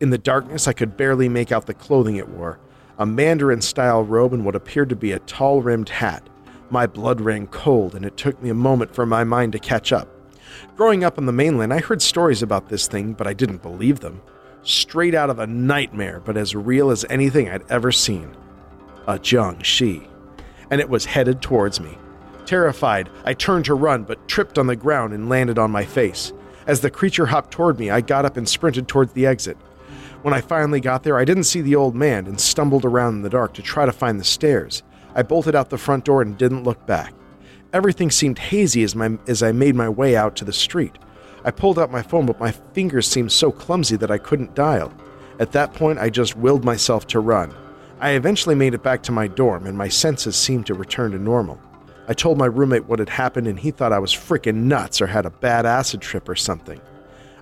Speaker 2: In the darkness, I could barely make out the clothing it wore a Mandarin style robe and what appeared to be a tall rimmed hat. My blood ran cold, and it took me a moment for my mind to catch up. Growing up on the mainland, I heard stories about this thing, but I didn't believe them. Straight out of a nightmare, but as real as anything I'd ever seen. A Jiangshi. And it was headed towards me. Terrified, I turned to run, but tripped on the ground and landed on my face. As the creature hopped toward me, I got up and sprinted towards the exit. When I finally got there, I didn't see the old man and stumbled around in the dark to try to find the stairs. I bolted out the front door and didn't look back. Everything seemed hazy as, my, as I made my way out to the street. I pulled out my phone, but my fingers seemed so clumsy that I couldn't dial. At that point, I just willed myself to run. I eventually made it back to my dorm, and my senses seemed to return to normal. I told my roommate what had happened, and he thought I was freaking nuts or had a bad acid trip or something.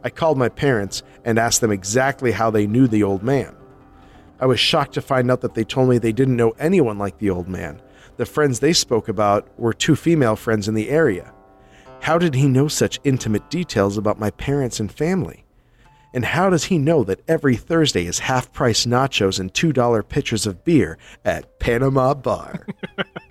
Speaker 2: I called my parents and asked them exactly how they knew the old man. I was shocked to find out that they told me they didn't know anyone like the old man. The friends they spoke about were two female friends in the area. How did he know such intimate details about my parents and family? And how does he know that every Thursday is half price nachos and $2 pitchers of beer at Panama Bar?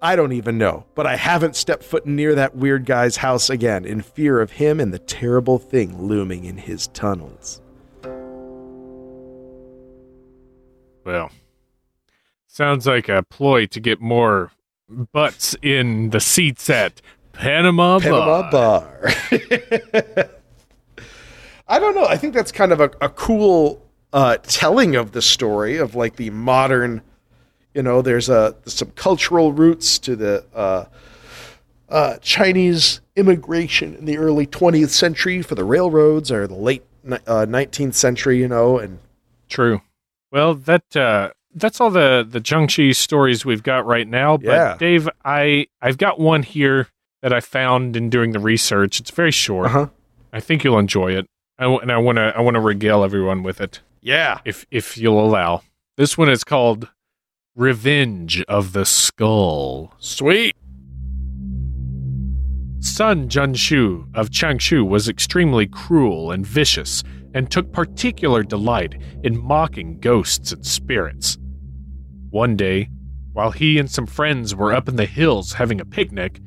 Speaker 2: I don't even know, but I haven't stepped foot near that weird guy's house again in fear of him and the terrible thing looming in his tunnels.
Speaker 1: Well, sounds like a ploy to get more butts in the seats at Panama,
Speaker 2: Panama
Speaker 1: Bar.
Speaker 2: Bar. I don't know. I think that's kind of a, a cool uh, telling of the story of like the modern, you know, there's a some cultural roots to the uh, uh, Chinese immigration in the early 20th century for the railroads or the late uh, 19th century, you know, and
Speaker 1: True. Well, that uh, that's all the the Jiangshi stories we've got right now. But
Speaker 2: Yeah.
Speaker 1: Dave, I I've got one here that I found in doing the research. It's very short.
Speaker 2: uh-huh.
Speaker 1: I think you'll enjoy it. I w- and I want to I want to regale everyone with it
Speaker 2: yeah.
Speaker 1: if if you'll allow. This one is called Revenge of the Skull.
Speaker 2: Sweet.
Speaker 1: Sun Junshu of Changshu was extremely cruel and vicious and took particular delight in mocking ghosts and spirits. One day, while he and some friends were up in the hills having a picnic,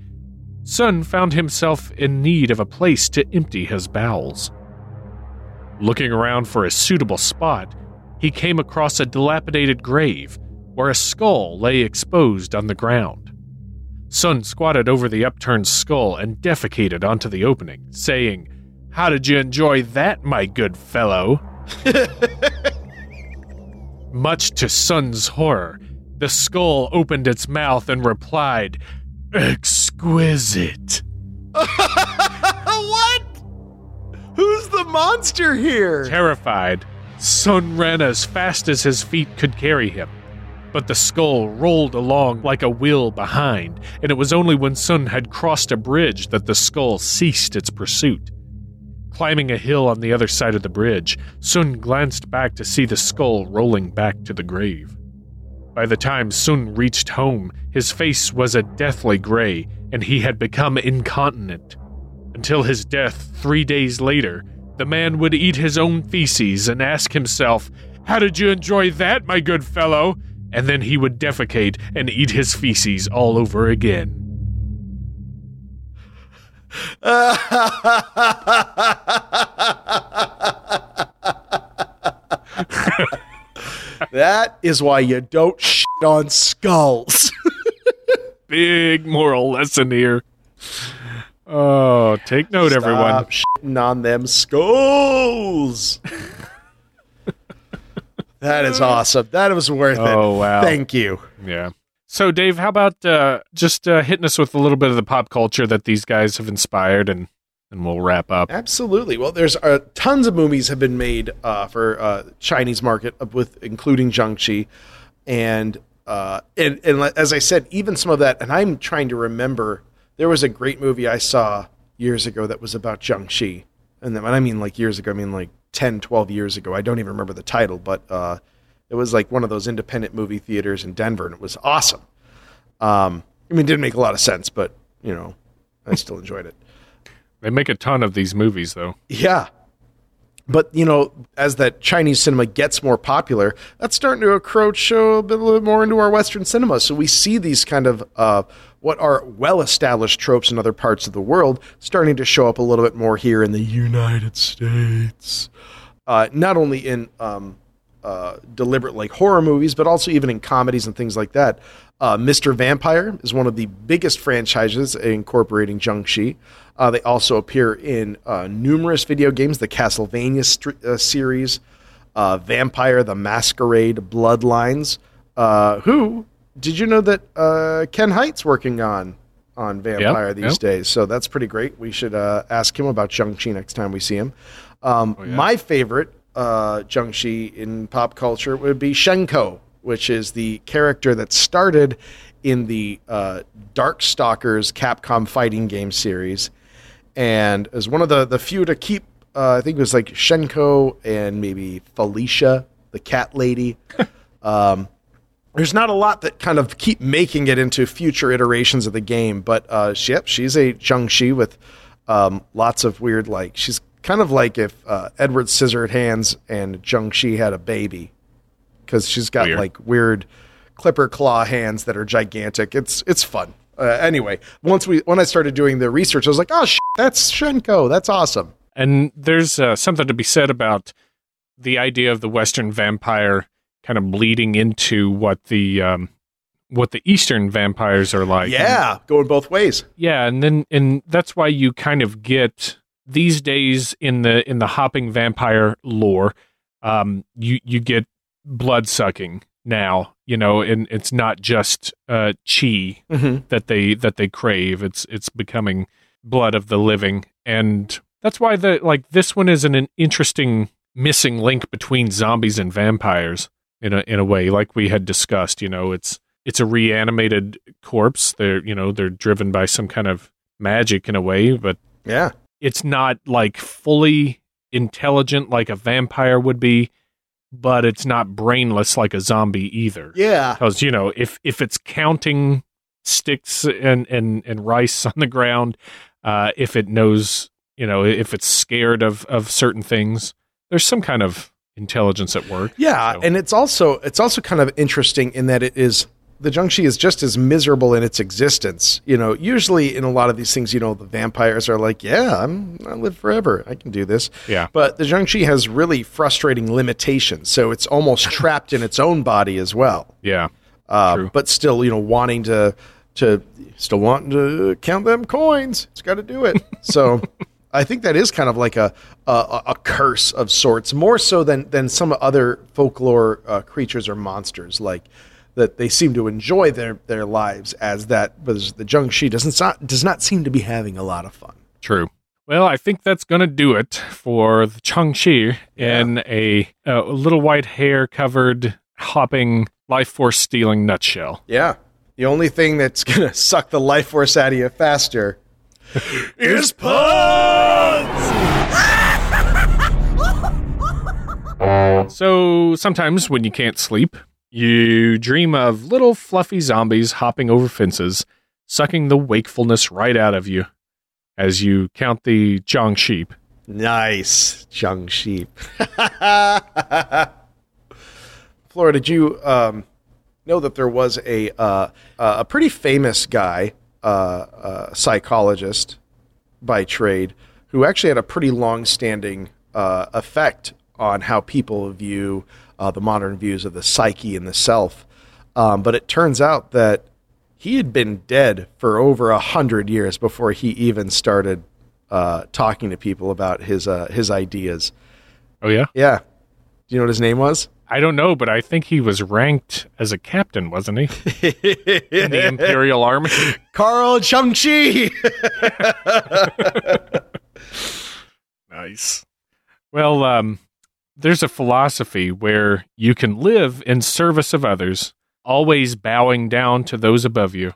Speaker 1: Sun found himself in need of a place to empty his bowels. Looking around for a suitable spot, he came across a dilapidated grave where a skull lay exposed on the ground. Sun squatted over the upturned skull and defecated onto the opening, saying, How did you enjoy that, my good fellow? Much to Sun's horror, the skull opened its mouth and replied, Exquisite.
Speaker 2: what? Who's the monster here?
Speaker 1: Terrified, Sun ran as fast as his feet could carry him. But the skull rolled along like a wheel behind, and it was only when Sun had crossed a bridge that the skull ceased its pursuit. Climbing a hill on the other side of the bridge, Sun glanced back to see the skull rolling back to the grave. By the time Sun reached home, his face was a deathly gray, and he had become incontinent. Until his death three days later, the man would eat his own feces and ask himself, How did you enjoy that, my good fellow? And then he would defecate and eat his feces all over again.
Speaker 2: that is why you don't shit on skulls.
Speaker 1: Big moral lesson here. Oh, take note, everyone.
Speaker 2: Stop shitting on them skulls. That is awesome. That was worth it.
Speaker 1: Oh, wow.
Speaker 2: Thank you.
Speaker 1: Yeah. So, Dave, how about uh, just uh, hitting us with a little bit of the pop culture that these guys have inspired, and and we'll wrap up.
Speaker 2: Absolutely. Well, there's uh, tons of movies have been made uh, for uh, Chinese market, uh, with including Jiangshi, and uh, and and as I said, even some of that. And I'm trying to remember. There was a great movie I saw years ago that was about Jiangshi, and then when I mean like years ago, I mean like 10, 12 years ago. I don't even remember the title, but uh, it was like one of those independent movie theaters in Denver, and it was awesome. Um, I mean, it didn't make a lot of sense, but you know, I still enjoyed it.
Speaker 1: They make a ton of these movies, though.
Speaker 2: Yeah. But you know, as that Chinese cinema gets more popular, that's starting to encroach a, a little bit more into our Western cinema. So we see these kind of uh, what are well-established tropes in other parts of the world starting to show up a little bit more here in the United States. Uh, not only in um, uh, deliberate like horror movies, but also even in comedies and things like that. Uh, Mr. Vampire is one of the biggest franchises incorporating Jiangshi. Uh, they also appear in uh, numerous video games, the Castlevania st- uh, series, uh, Vampire, The Masquerade, Bloodlines. Uh, who did you know that uh, Ken Hite's working on on Vampire
Speaker 1: Yep,
Speaker 2: these
Speaker 1: yep.
Speaker 2: days? So that's pretty great. We should ask him about Jiangshi next time we see him. Um, My favorite uh, in pop culture would be Hsien-Ko, which is the character that started in the uh, Darkstalkers Capcom fighting game series, and is one of the the few to keep. Uh, I think it was like Hsien-Ko and maybe Felicia, the cat lady. um, there's not a lot that kind of keep making it into future iterations of the game, but uh, yep, she's a Jiangshi with um, lots of weird like she's kind of like if uh, Edward Scissorhands and Jiangshi had a baby because she's got
Speaker 1: Weird.
Speaker 2: like weird clipper claw hands that are gigantic. It's it's fun. Uh, anyway, once we when I started doing the research, I was like, oh, sh- that's Hsien-Ko. That's awesome.
Speaker 1: And there's uh, something to be said about the idea of the Western vampire kind of bleeding into what the um, what the Eastern vampires are like.
Speaker 2: yeah, going both ways.
Speaker 1: yeah, and then and that's why you kind of get these days in the in the hopping vampire lore, um, you you get blood sucking now. You know, and it's not just uh, chi
Speaker 2: Mm-hmm.
Speaker 1: that they that they crave. It's it's becoming blood of the living, and that's why the like this one is an, an interesting missing link between zombies and vampires in a in a way, like we had discussed. You know, it's it's a reanimated corpse. They're you know they're driven by some kind of magic in a way, but
Speaker 2: Yeah,
Speaker 1: it's not like fully intelligent like a vampire would be, but it's not brainless like a zombie either
Speaker 2: yeah,
Speaker 1: because you know if if it's counting sticks and and and rice on the ground uh if it knows you know if it's scared of of certain things there's some kind of intelligence at work
Speaker 2: yeah.
Speaker 1: So-
Speaker 2: And it's also it's also kind of interesting in that it is the Jiangshi is just as miserable in its existence. You know, usually in a lot of these things, you know, the vampires are like, yeah, I'm I live forever. I can do this.
Speaker 1: yeah
Speaker 2: But the Jiangshi has really frustrating limitations, so it's almost trapped in its own body as well.
Speaker 1: yeah
Speaker 2: Uh,
Speaker 1: True.
Speaker 2: but still, you know, wanting to to still wanting to count them coins. It's got to do it. So I think that is kind of like a a, a curse of sorts, more so than than some other folklore uh, creatures or monsters like. That they seem to enjoy their, their lives as that, but the Jiangshi doesn't so- does not seem to be having a lot of fun.
Speaker 1: true well i think that's gonna do it for the jiangshi in a, a little white hair covered hopping life force stealing nutshell
Speaker 2: Yeah, the only thing that's gonna suck the life force out of you faster
Speaker 3: Is puns!
Speaker 1: So sometimes when you can't sleep, you dream of little fluffy zombies hopping over fences, sucking the wakefulness right out of you as you count the Zhang sheep.
Speaker 2: Nice, Chung Sheep. Flora, did you um, know that there was a uh, uh, a pretty famous guy, uh, uh, psychologist by trade, who actually had a pretty long-standing uh, effect on how people view uh, the modern views of the psyche and the self. Um, but it turns out that he had been dead for over a hundred years before he even started uh, talking to people about his uh, his ideas.
Speaker 1: Oh yeah,
Speaker 2: Yeah, do you know what his name was?
Speaker 1: I don't know, but I think he was ranked as a captain, wasn't he, in the Imperial Army?
Speaker 2: Carl Chung-Chi.
Speaker 1: Nice. Well, um, there's a philosophy where you can live in service of others, always bowing down to those above you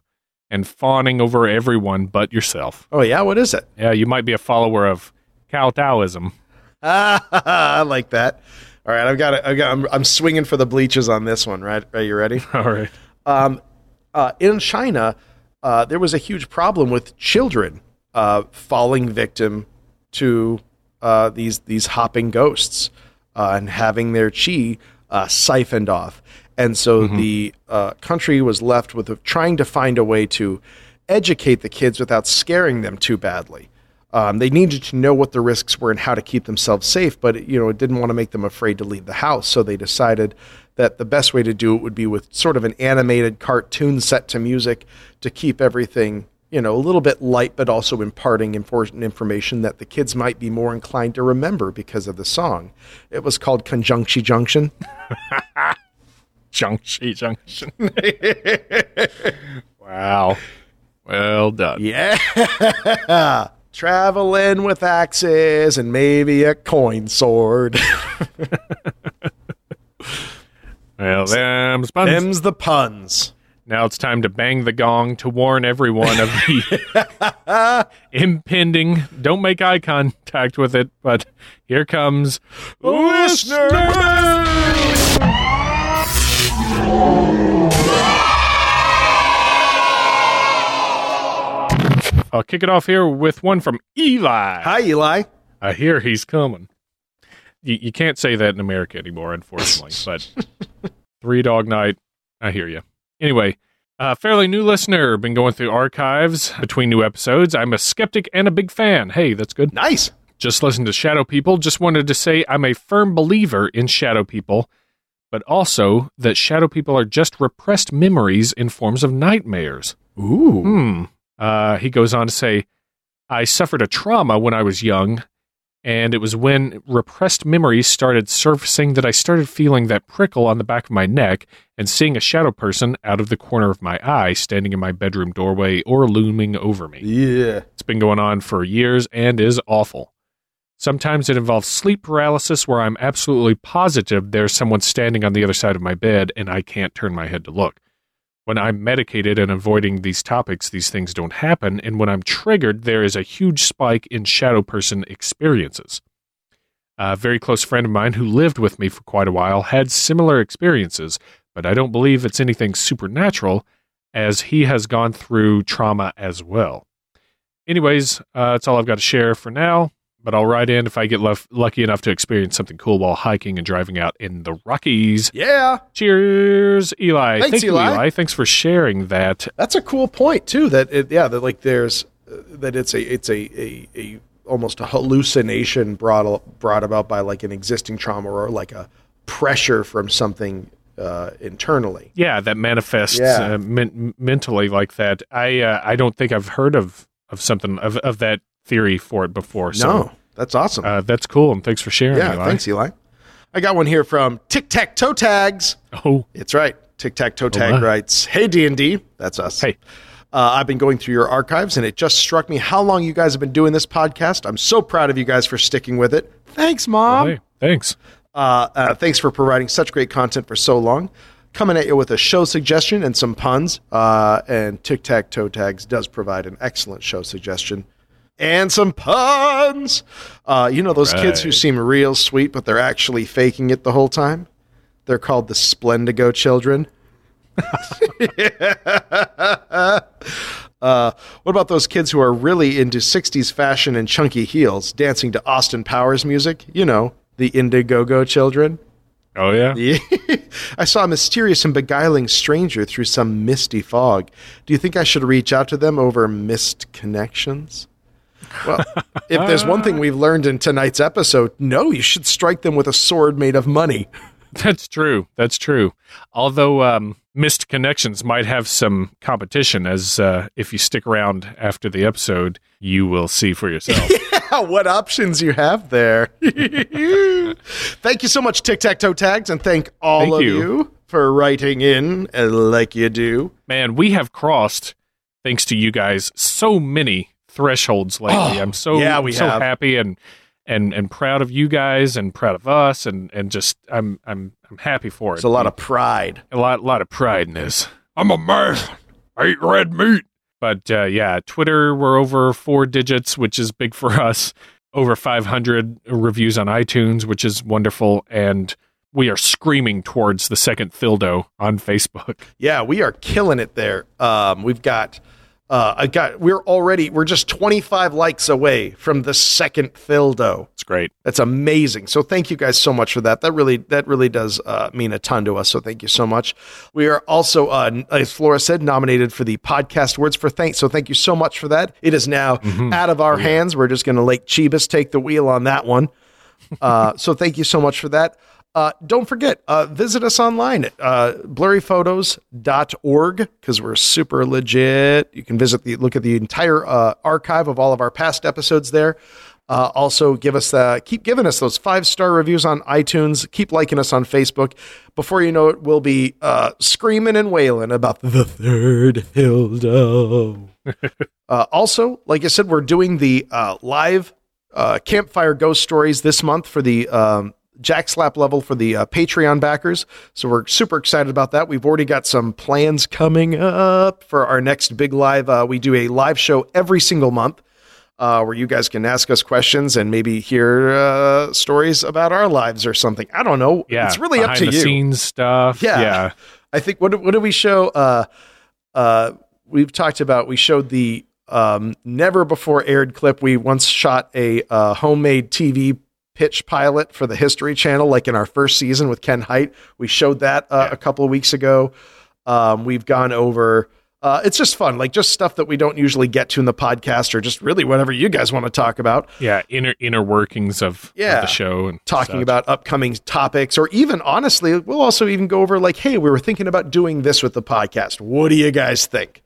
Speaker 1: and fawning over everyone but yourself.
Speaker 2: oh yeah, what is it?
Speaker 1: Yeah, you might be a follower of Cao Taoism.
Speaker 2: I like that. All right, I've got it. I've got, I'm, I'm swinging for the bleachers on this one. Right? Are you ready?
Speaker 1: All right.
Speaker 2: Um, uh, in China, uh, there was a huge problem with children uh, falling victim to uh, these these hopping ghosts uh, and having their chi uh, siphoned off. And so the uh, country was left with a, trying to find a way to educate the kids without scaring them too badly. Um, they needed to know what the risks were and how to keep themselves safe, but you know it didn't want to make them afraid to leave the house. So they decided that the best way to do it would be with sort of an animated cartoon set to music to keep everything you know a little bit light, but also imparting important information that the kids might be more inclined to remember because of the song. It was called Conjunction Junction.
Speaker 1: Junction Junction. wow. Well done.
Speaker 2: Yeah. Traveling with axes and maybe a coin sword.
Speaker 1: Well, them's puns.
Speaker 2: Them's the puns.
Speaker 1: Now it's time to bang the gong to warn everyone of the impending. Don't make eye contact with it, but here comes
Speaker 2: Listener!
Speaker 1: I'll kick it off here with one from Eli.
Speaker 2: Hi, Eli.
Speaker 1: I hear he's coming. You, you can't say that in America anymore, unfortunately. but three dog night, I hear you. Anyway, a fairly new listener, been going through archives between new episodes. I'm a skeptic and a big fan. Hey, that's good.
Speaker 2: Nice.
Speaker 1: Just listened to Shadow People. Just wanted to say I'm a firm believer in Shadow People, but also that Shadow People are just repressed memories in forms of nightmares.
Speaker 2: Ooh.
Speaker 1: Hmm. Uh, he goes on to say, I suffered a trauma when I was young, and it was when repressed memories started surfacing that I started feeling that prickle on the back of my neck and seeing a shadow person out of the corner of my eye standing in my bedroom doorway or looming over me.
Speaker 2: Yeah.
Speaker 1: It's been going on for years and is awful. Sometimes it involves sleep paralysis where I'm absolutely positive there's someone standing on the other side of my bed and I can't turn my head to look. When I'm medicated and avoiding these topics, these things don't happen. And when I'm triggered, there is a huge spike in shadow person experiences. A very close friend of mine who lived with me for quite a while had similar experiences, but I don't believe it's anything supernatural as he has gone through trauma as well. Anyways, uh, that's all I've got to share for now. But I'll write in if I get lef- lucky enough to experience something cool while hiking and driving out in the Rockies.
Speaker 2: Yeah.
Speaker 1: Cheers, Eli.
Speaker 2: Thanks,
Speaker 1: Thank you,
Speaker 2: Eli.
Speaker 1: Eli. Thanks for sharing that.
Speaker 2: That's a cool point too. That it, yeah, that like there's uh, that it's a it's a, a a almost a hallucination brought brought about by like an existing trauma or like a pressure from something uh, internally.
Speaker 1: Yeah, that manifests
Speaker 2: Yeah.
Speaker 1: uh, men- mentally like that. I uh, I don't think I've heard of of something of of that theory for it before. So
Speaker 2: no, that's awesome.
Speaker 1: uh, that's cool, and thanks for sharing.
Speaker 2: yeah,
Speaker 1: Eli.
Speaker 2: thanks, Eli. I got one here from Tic Tac Toe Tags.
Speaker 1: Oh,
Speaker 2: It's right. Tic Tac Toe Tag
Speaker 1: my.
Speaker 2: writes, "Hey D and D, that's us.
Speaker 1: Hey.
Speaker 2: uh, I've been going through your archives, and it just struck me how long you guys have been doing this podcast. I'm so proud of you guys for sticking with it. Thanks, mom.
Speaker 1: hey, thanks.
Speaker 2: Uh, uh, thanks for providing such great content for so long. Coming at you with a show suggestion and some puns. Uh, and Tic Tac Toe Tags does provide an excellent show suggestion and some puns. Uh, you know those kids who seem real sweet, but they're actually faking it the whole time. They're called the Splendigo children. Uh, what about those kids who are really into 60s fashion and chunky heels, dancing to Austin Powers music? You know, the Indiegogo children.
Speaker 1: Oh yeah.
Speaker 2: Yeah. I saw a mysterious and beguiling stranger through some misty fog. Do you think I should reach out to them over missed connections? Well, if there's one thing we've learned in tonight's episode, no, you should strike them with a sword made of money.
Speaker 1: That's true. That's true. Although um, missed connections might have some competition, as uh, if you stick around after the episode, you will see for yourself.
Speaker 2: what options you have there. thank you so much, Tic Tac Toe Tags, and thank all
Speaker 1: Thank
Speaker 2: of
Speaker 1: you.
Speaker 2: you. for writing in uh, like you do.
Speaker 1: Man, we have crossed, thanks to you guys, so many thresholds lately.
Speaker 2: Oh,
Speaker 1: I'm so
Speaker 2: yeah, we
Speaker 1: so
Speaker 2: have.
Speaker 1: happy and and and proud of you guys and proud of us and and just I'm I'm I'm happy for it.
Speaker 2: It's a lot of pride.
Speaker 1: a lot lot of pride in this. I'm a man. I eat red meat. But uh, yeah, Twitter we're over four digits, which is big for us. Over 500 reviews on iTunes, which is wonderful, and we are screaming towards the second Thildo on Facebook.
Speaker 2: Yeah, we are killing it there. Um, we've got Uh, I got we're already we're just 25 likes away from the second Thildo.
Speaker 1: It's great.
Speaker 2: That's amazing. So thank you guys so much for that. That really that really does uh, mean a ton to us. So thank you so much. We are also, uh, as Flora said, nominated for the podcast words for thanks. So thank you so much for that. It is now out of our hands. We're just going to let Chibas take the wheel on that one. Uh, so thank you so much for that. Uh, don't forget, uh, visit us online at uh, blurryphotos.org because we're super legit. You can visit the look at the entire uh, archive of all of our past episodes there. Uh, also, give us uh, keep giving us those five star reviews on iTunes. Keep liking us on Facebook. Before you know it, we'll be uh, screaming and wailing about the third dildo. uh, also, like I said, we're doing the uh, live uh, campfire ghost stories this month for the um, Jack Slap level for the uh, Patreon backers. So we're super excited about that. We've already got some plans coming up for our next big live. Uh, we do a live show every single month. Uh, where you guys can ask us questions and maybe hear uh, stories about our lives or something. I don't know.
Speaker 1: Yeah,
Speaker 2: it's really up to
Speaker 1: the
Speaker 2: you.
Speaker 1: Scenes stuff.
Speaker 2: Yeah.
Speaker 1: yeah.
Speaker 2: I think what what did we show? Uh, uh, we've talked about we showed the um, never before aired clip. We once shot a uh, homemade TV pitch pilot for the History Channel, like in our first season with Ken Hite. We showed that uh,
Speaker 1: Yeah.
Speaker 2: a couple of weeks ago. Um, we've gone over. Uh, it's just fun, like just stuff that we don't usually get to in the podcast, or just really whatever you guys want to talk about.
Speaker 1: Yeah, inner inner workings of, of the show and
Speaker 2: talking
Speaker 1: such.
Speaker 2: about upcoming topics or even honestly we'll also even go over like hey we were thinking about doing this with the podcast what do you guys think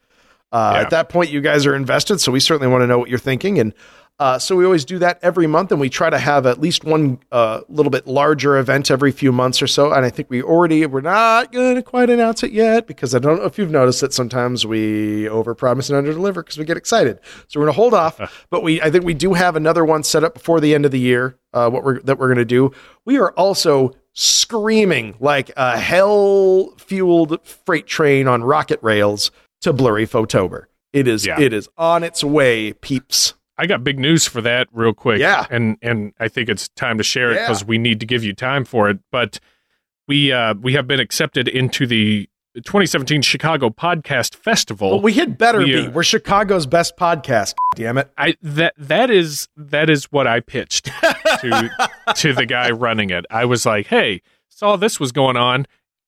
Speaker 2: uh,
Speaker 1: Yeah.
Speaker 2: at that point you guys are invested so we certainly want to know what you're thinking and uh, so we always do that every month and we try to have at least one uh, little bit larger event every few months or so and i think we already we're not going to quite announce it yet because i don't know if you've noticed that sometimes we overpromise and underdeliver because we get excited. So we're going to hold off but we i think we do have another one set up before the end of the year uh, what we're that we're going to do. We are also screaming like a hell fueled freight train on rocket rails to blurry photober. It is
Speaker 1: Yeah.
Speaker 2: it is on its way peeps
Speaker 1: I got big news for that real quick.
Speaker 2: Yeah.
Speaker 1: And and I think it's time to share it
Speaker 2: Yeah.
Speaker 1: because we need to give you time for it. But we uh we have been accepted into the 2017 Chicago Podcast Festival.
Speaker 2: Well, we had better
Speaker 1: We,
Speaker 2: be.
Speaker 1: uh,
Speaker 2: We're Chicago's best podcast. Damn it!
Speaker 1: I that that is that is what I pitched to to the guy running it. I was like, "Hey, saw this was going on.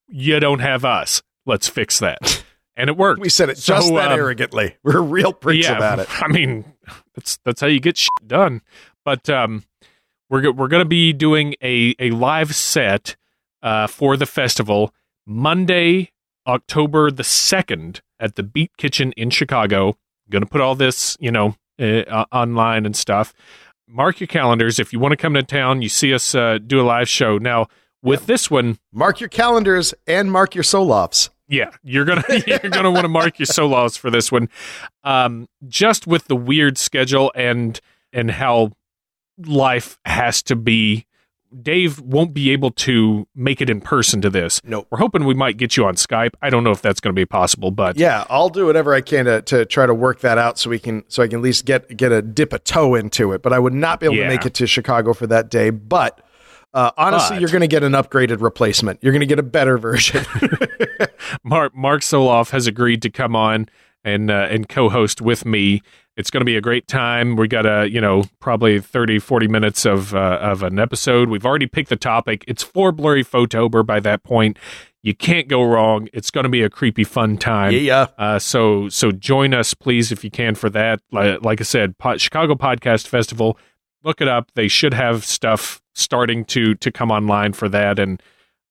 Speaker 1: You don't have us. Let's fix that." And it worked.
Speaker 2: We said it
Speaker 1: So,
Speaker 2: just that
Speaker 1: um,
Speaker 2: arrogantly. We're real pricks about it.
Speaker 1: I mean, that's that's how you get shit done. But um, we're we're going to be doing a a live set uh, for the festival Monday, October the second at the Beat Kitchen in Chicago. Going to put all this, you know, uh, online and stuff. Mark your calendars if you want to come to town. You see us uh, do a live show now. With this one,
Speaker 2: Mark your calendars and mark your Solofs.
Speaker 1: Yeah, you're gonna you're gonna want to mark your solos for this one. Um, just with the weird schedule and and how life has to be. Dave won't be able to make it in person to this.
Speaker 2: Nope.
Speaker 1: We're hoping we might get you on Skype. I don't know if that's going to be possible, but
Speaker 2: Yeah, I'll do whatever I can to, to try to work that out so we can so I can at least get get a dip a toe into it. But I would not be able
Speaker 1: Yeah.
Speaker 2: to make it to Chicago for that day. But uh, honestly,
Speaker 1: But-
Speaker 2: you're going to get an upgraded replacement. You're going to get a better version.
Speaker 1: Mark Mark Soloff has agreed to come on and uh, and co-host with me. It's going to be a great time. We got a, you know, probably 30 40 minutes of uh, of an episode. We've already picked the topic. It's for blurry photober by that point. You can't go wrong. It's going to be a creepy fun time.
Speaker 2: yeah.
Speaker 1: Uh, so so join us please if you can for that. Like, like I said, po- Chicago Podcast Festival. Look it up. They should have stuff starting to to come online for that, and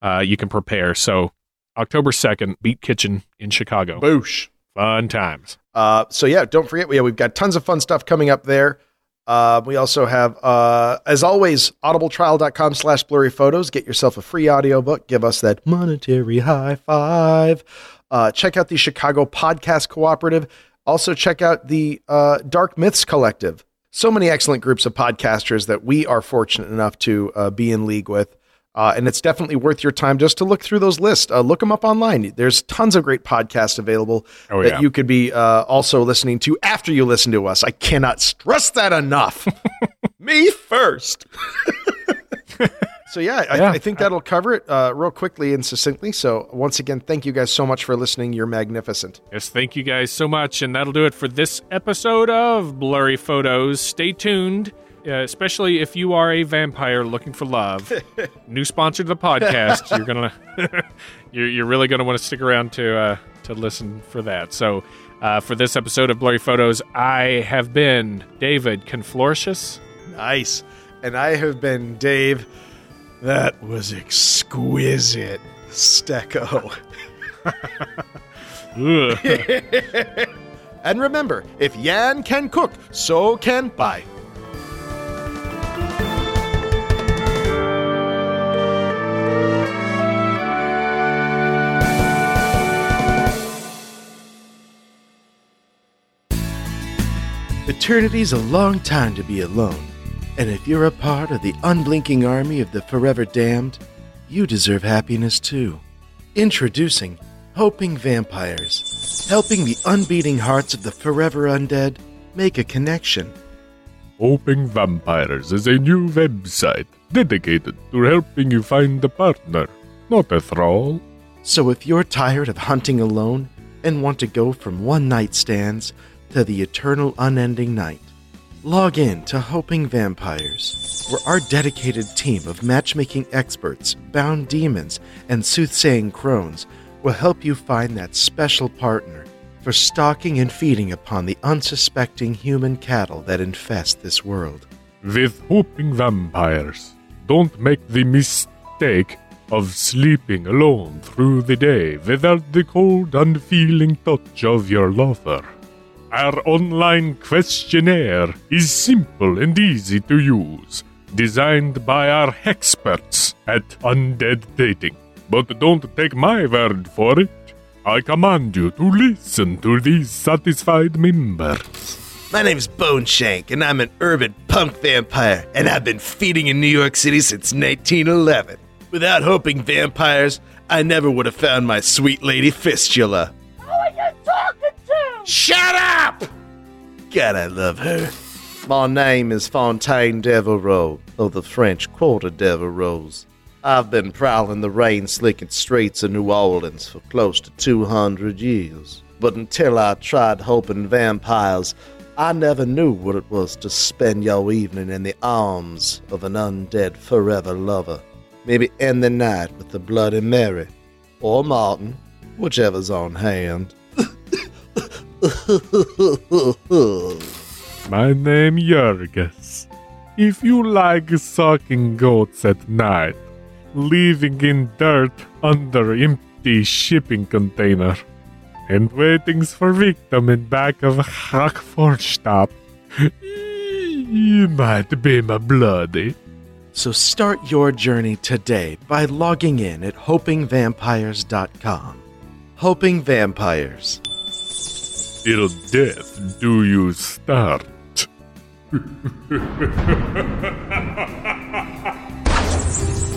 Speaker 1: uh, you can prepare. So October second, Beat Kitchen in Chicago.
Speaker 2: Boosh.
Speaker 1: Fun times.
Speaker 2: Uh, so yeah, don't forget, we, yeah, we've got tons of fun stuff coming up there. Uh, we also have, uh, as always, audibletrial.com slash blurry photos. Get yourself a free audiobook. Give us that monetary high five. Uh, check out the Chicago Podcast Cooperative. Also, check out the uh, Dark Myths Collective. So many excellent groups of podcasters that we are fortunate enough to uh, be in league with. Uh, and it's definitely worth your time just to look through those lists. Uh, look them up online. There's tons of great podcasts available
Speaker 1: Oh,
Speaker 2: that
Speaker 1: yeah.
Speaker 2: you could be uh, also listening to after you listen to us. I cannot stress that enough. Me first. So yeah, I,
Speaker 4: Yeah.
Speaker 2: I think that'll cover it uh, real quickly and succinctly. So once again, thank you guys so much for listening. You're magnificent.
Speaker 4: Yes, thank you guys so much. And that'll do it for this episode of Blurry Photos. Stay tuned, uh, especially if you are a vampire looking for love. New sponsor to the podcast. You're gonna, you're, you're really gonna want to stick around to uh, to listen for that. So, uh, for this episode of Blurry Photos, I have been David Conflorcius.
Speaker 2: Nice. And I have been Dave. That was exquisite. Stecco. And remember, if Yan can cook, so can Pai. Eternity's a long time to be alone. And if you're a part of the unblinking army of the forever damned, you deserve happiness too. Introducing Hoping Vampires, helping the unbeating hearts of the forever undead make a connection.
Speaker 1: Hoping Vampires is a new website dedicated to helping you find a partner, not a thrall.
Speaker 2: So if you're tired of hunting alone and want to go from one night stands to the eternal unending night, log in to Hoping Vampires, where our dedicated team of matchmaking experts, bound demons, and soothsaying crones will help you find that special partner for stalking and feeding upon the unsuspecting human cattle that infest this world.
Speaker 1: With Hoping Vampires, don't make the mistake of sleeping alone through the day without the cold, unfeeling touch of your lover. Our online questionnaire is simple and easy to use, designed by our experts at Undead Dating. But don't take my word for it. I command you to listen to these satisfied members.
Speaker 5: My name's Bone Shank, and I'm an urban punk vampire, and I've been feeding in New York City since 1911. Without hoping vampires, I never would have found my sweet lady Fistula. Shut up! God, I love her.
Speaker 2: My name is Fontaine Devereaux, of the French Quarter Devereaux. I've been prowling the rain slicked streets of New Orleans for close to 200 years. But until I tried hoping vampires, I never knew what it was to spend your evening in the arms of an undead forever lover. Maybe end the night with the Bloody Mary, or Martin, whichever's on hand.
Speaker 1: My name is Jurgis. If you like sucking goats at night, living in dirt under empty shipping container, and waiting for victim in back of stop, you might be my bloody.
Speaker 2: So start your journey today by logging in at hopingvampires.com. Hoping Vampires.
Speaker 1: Till death do you start.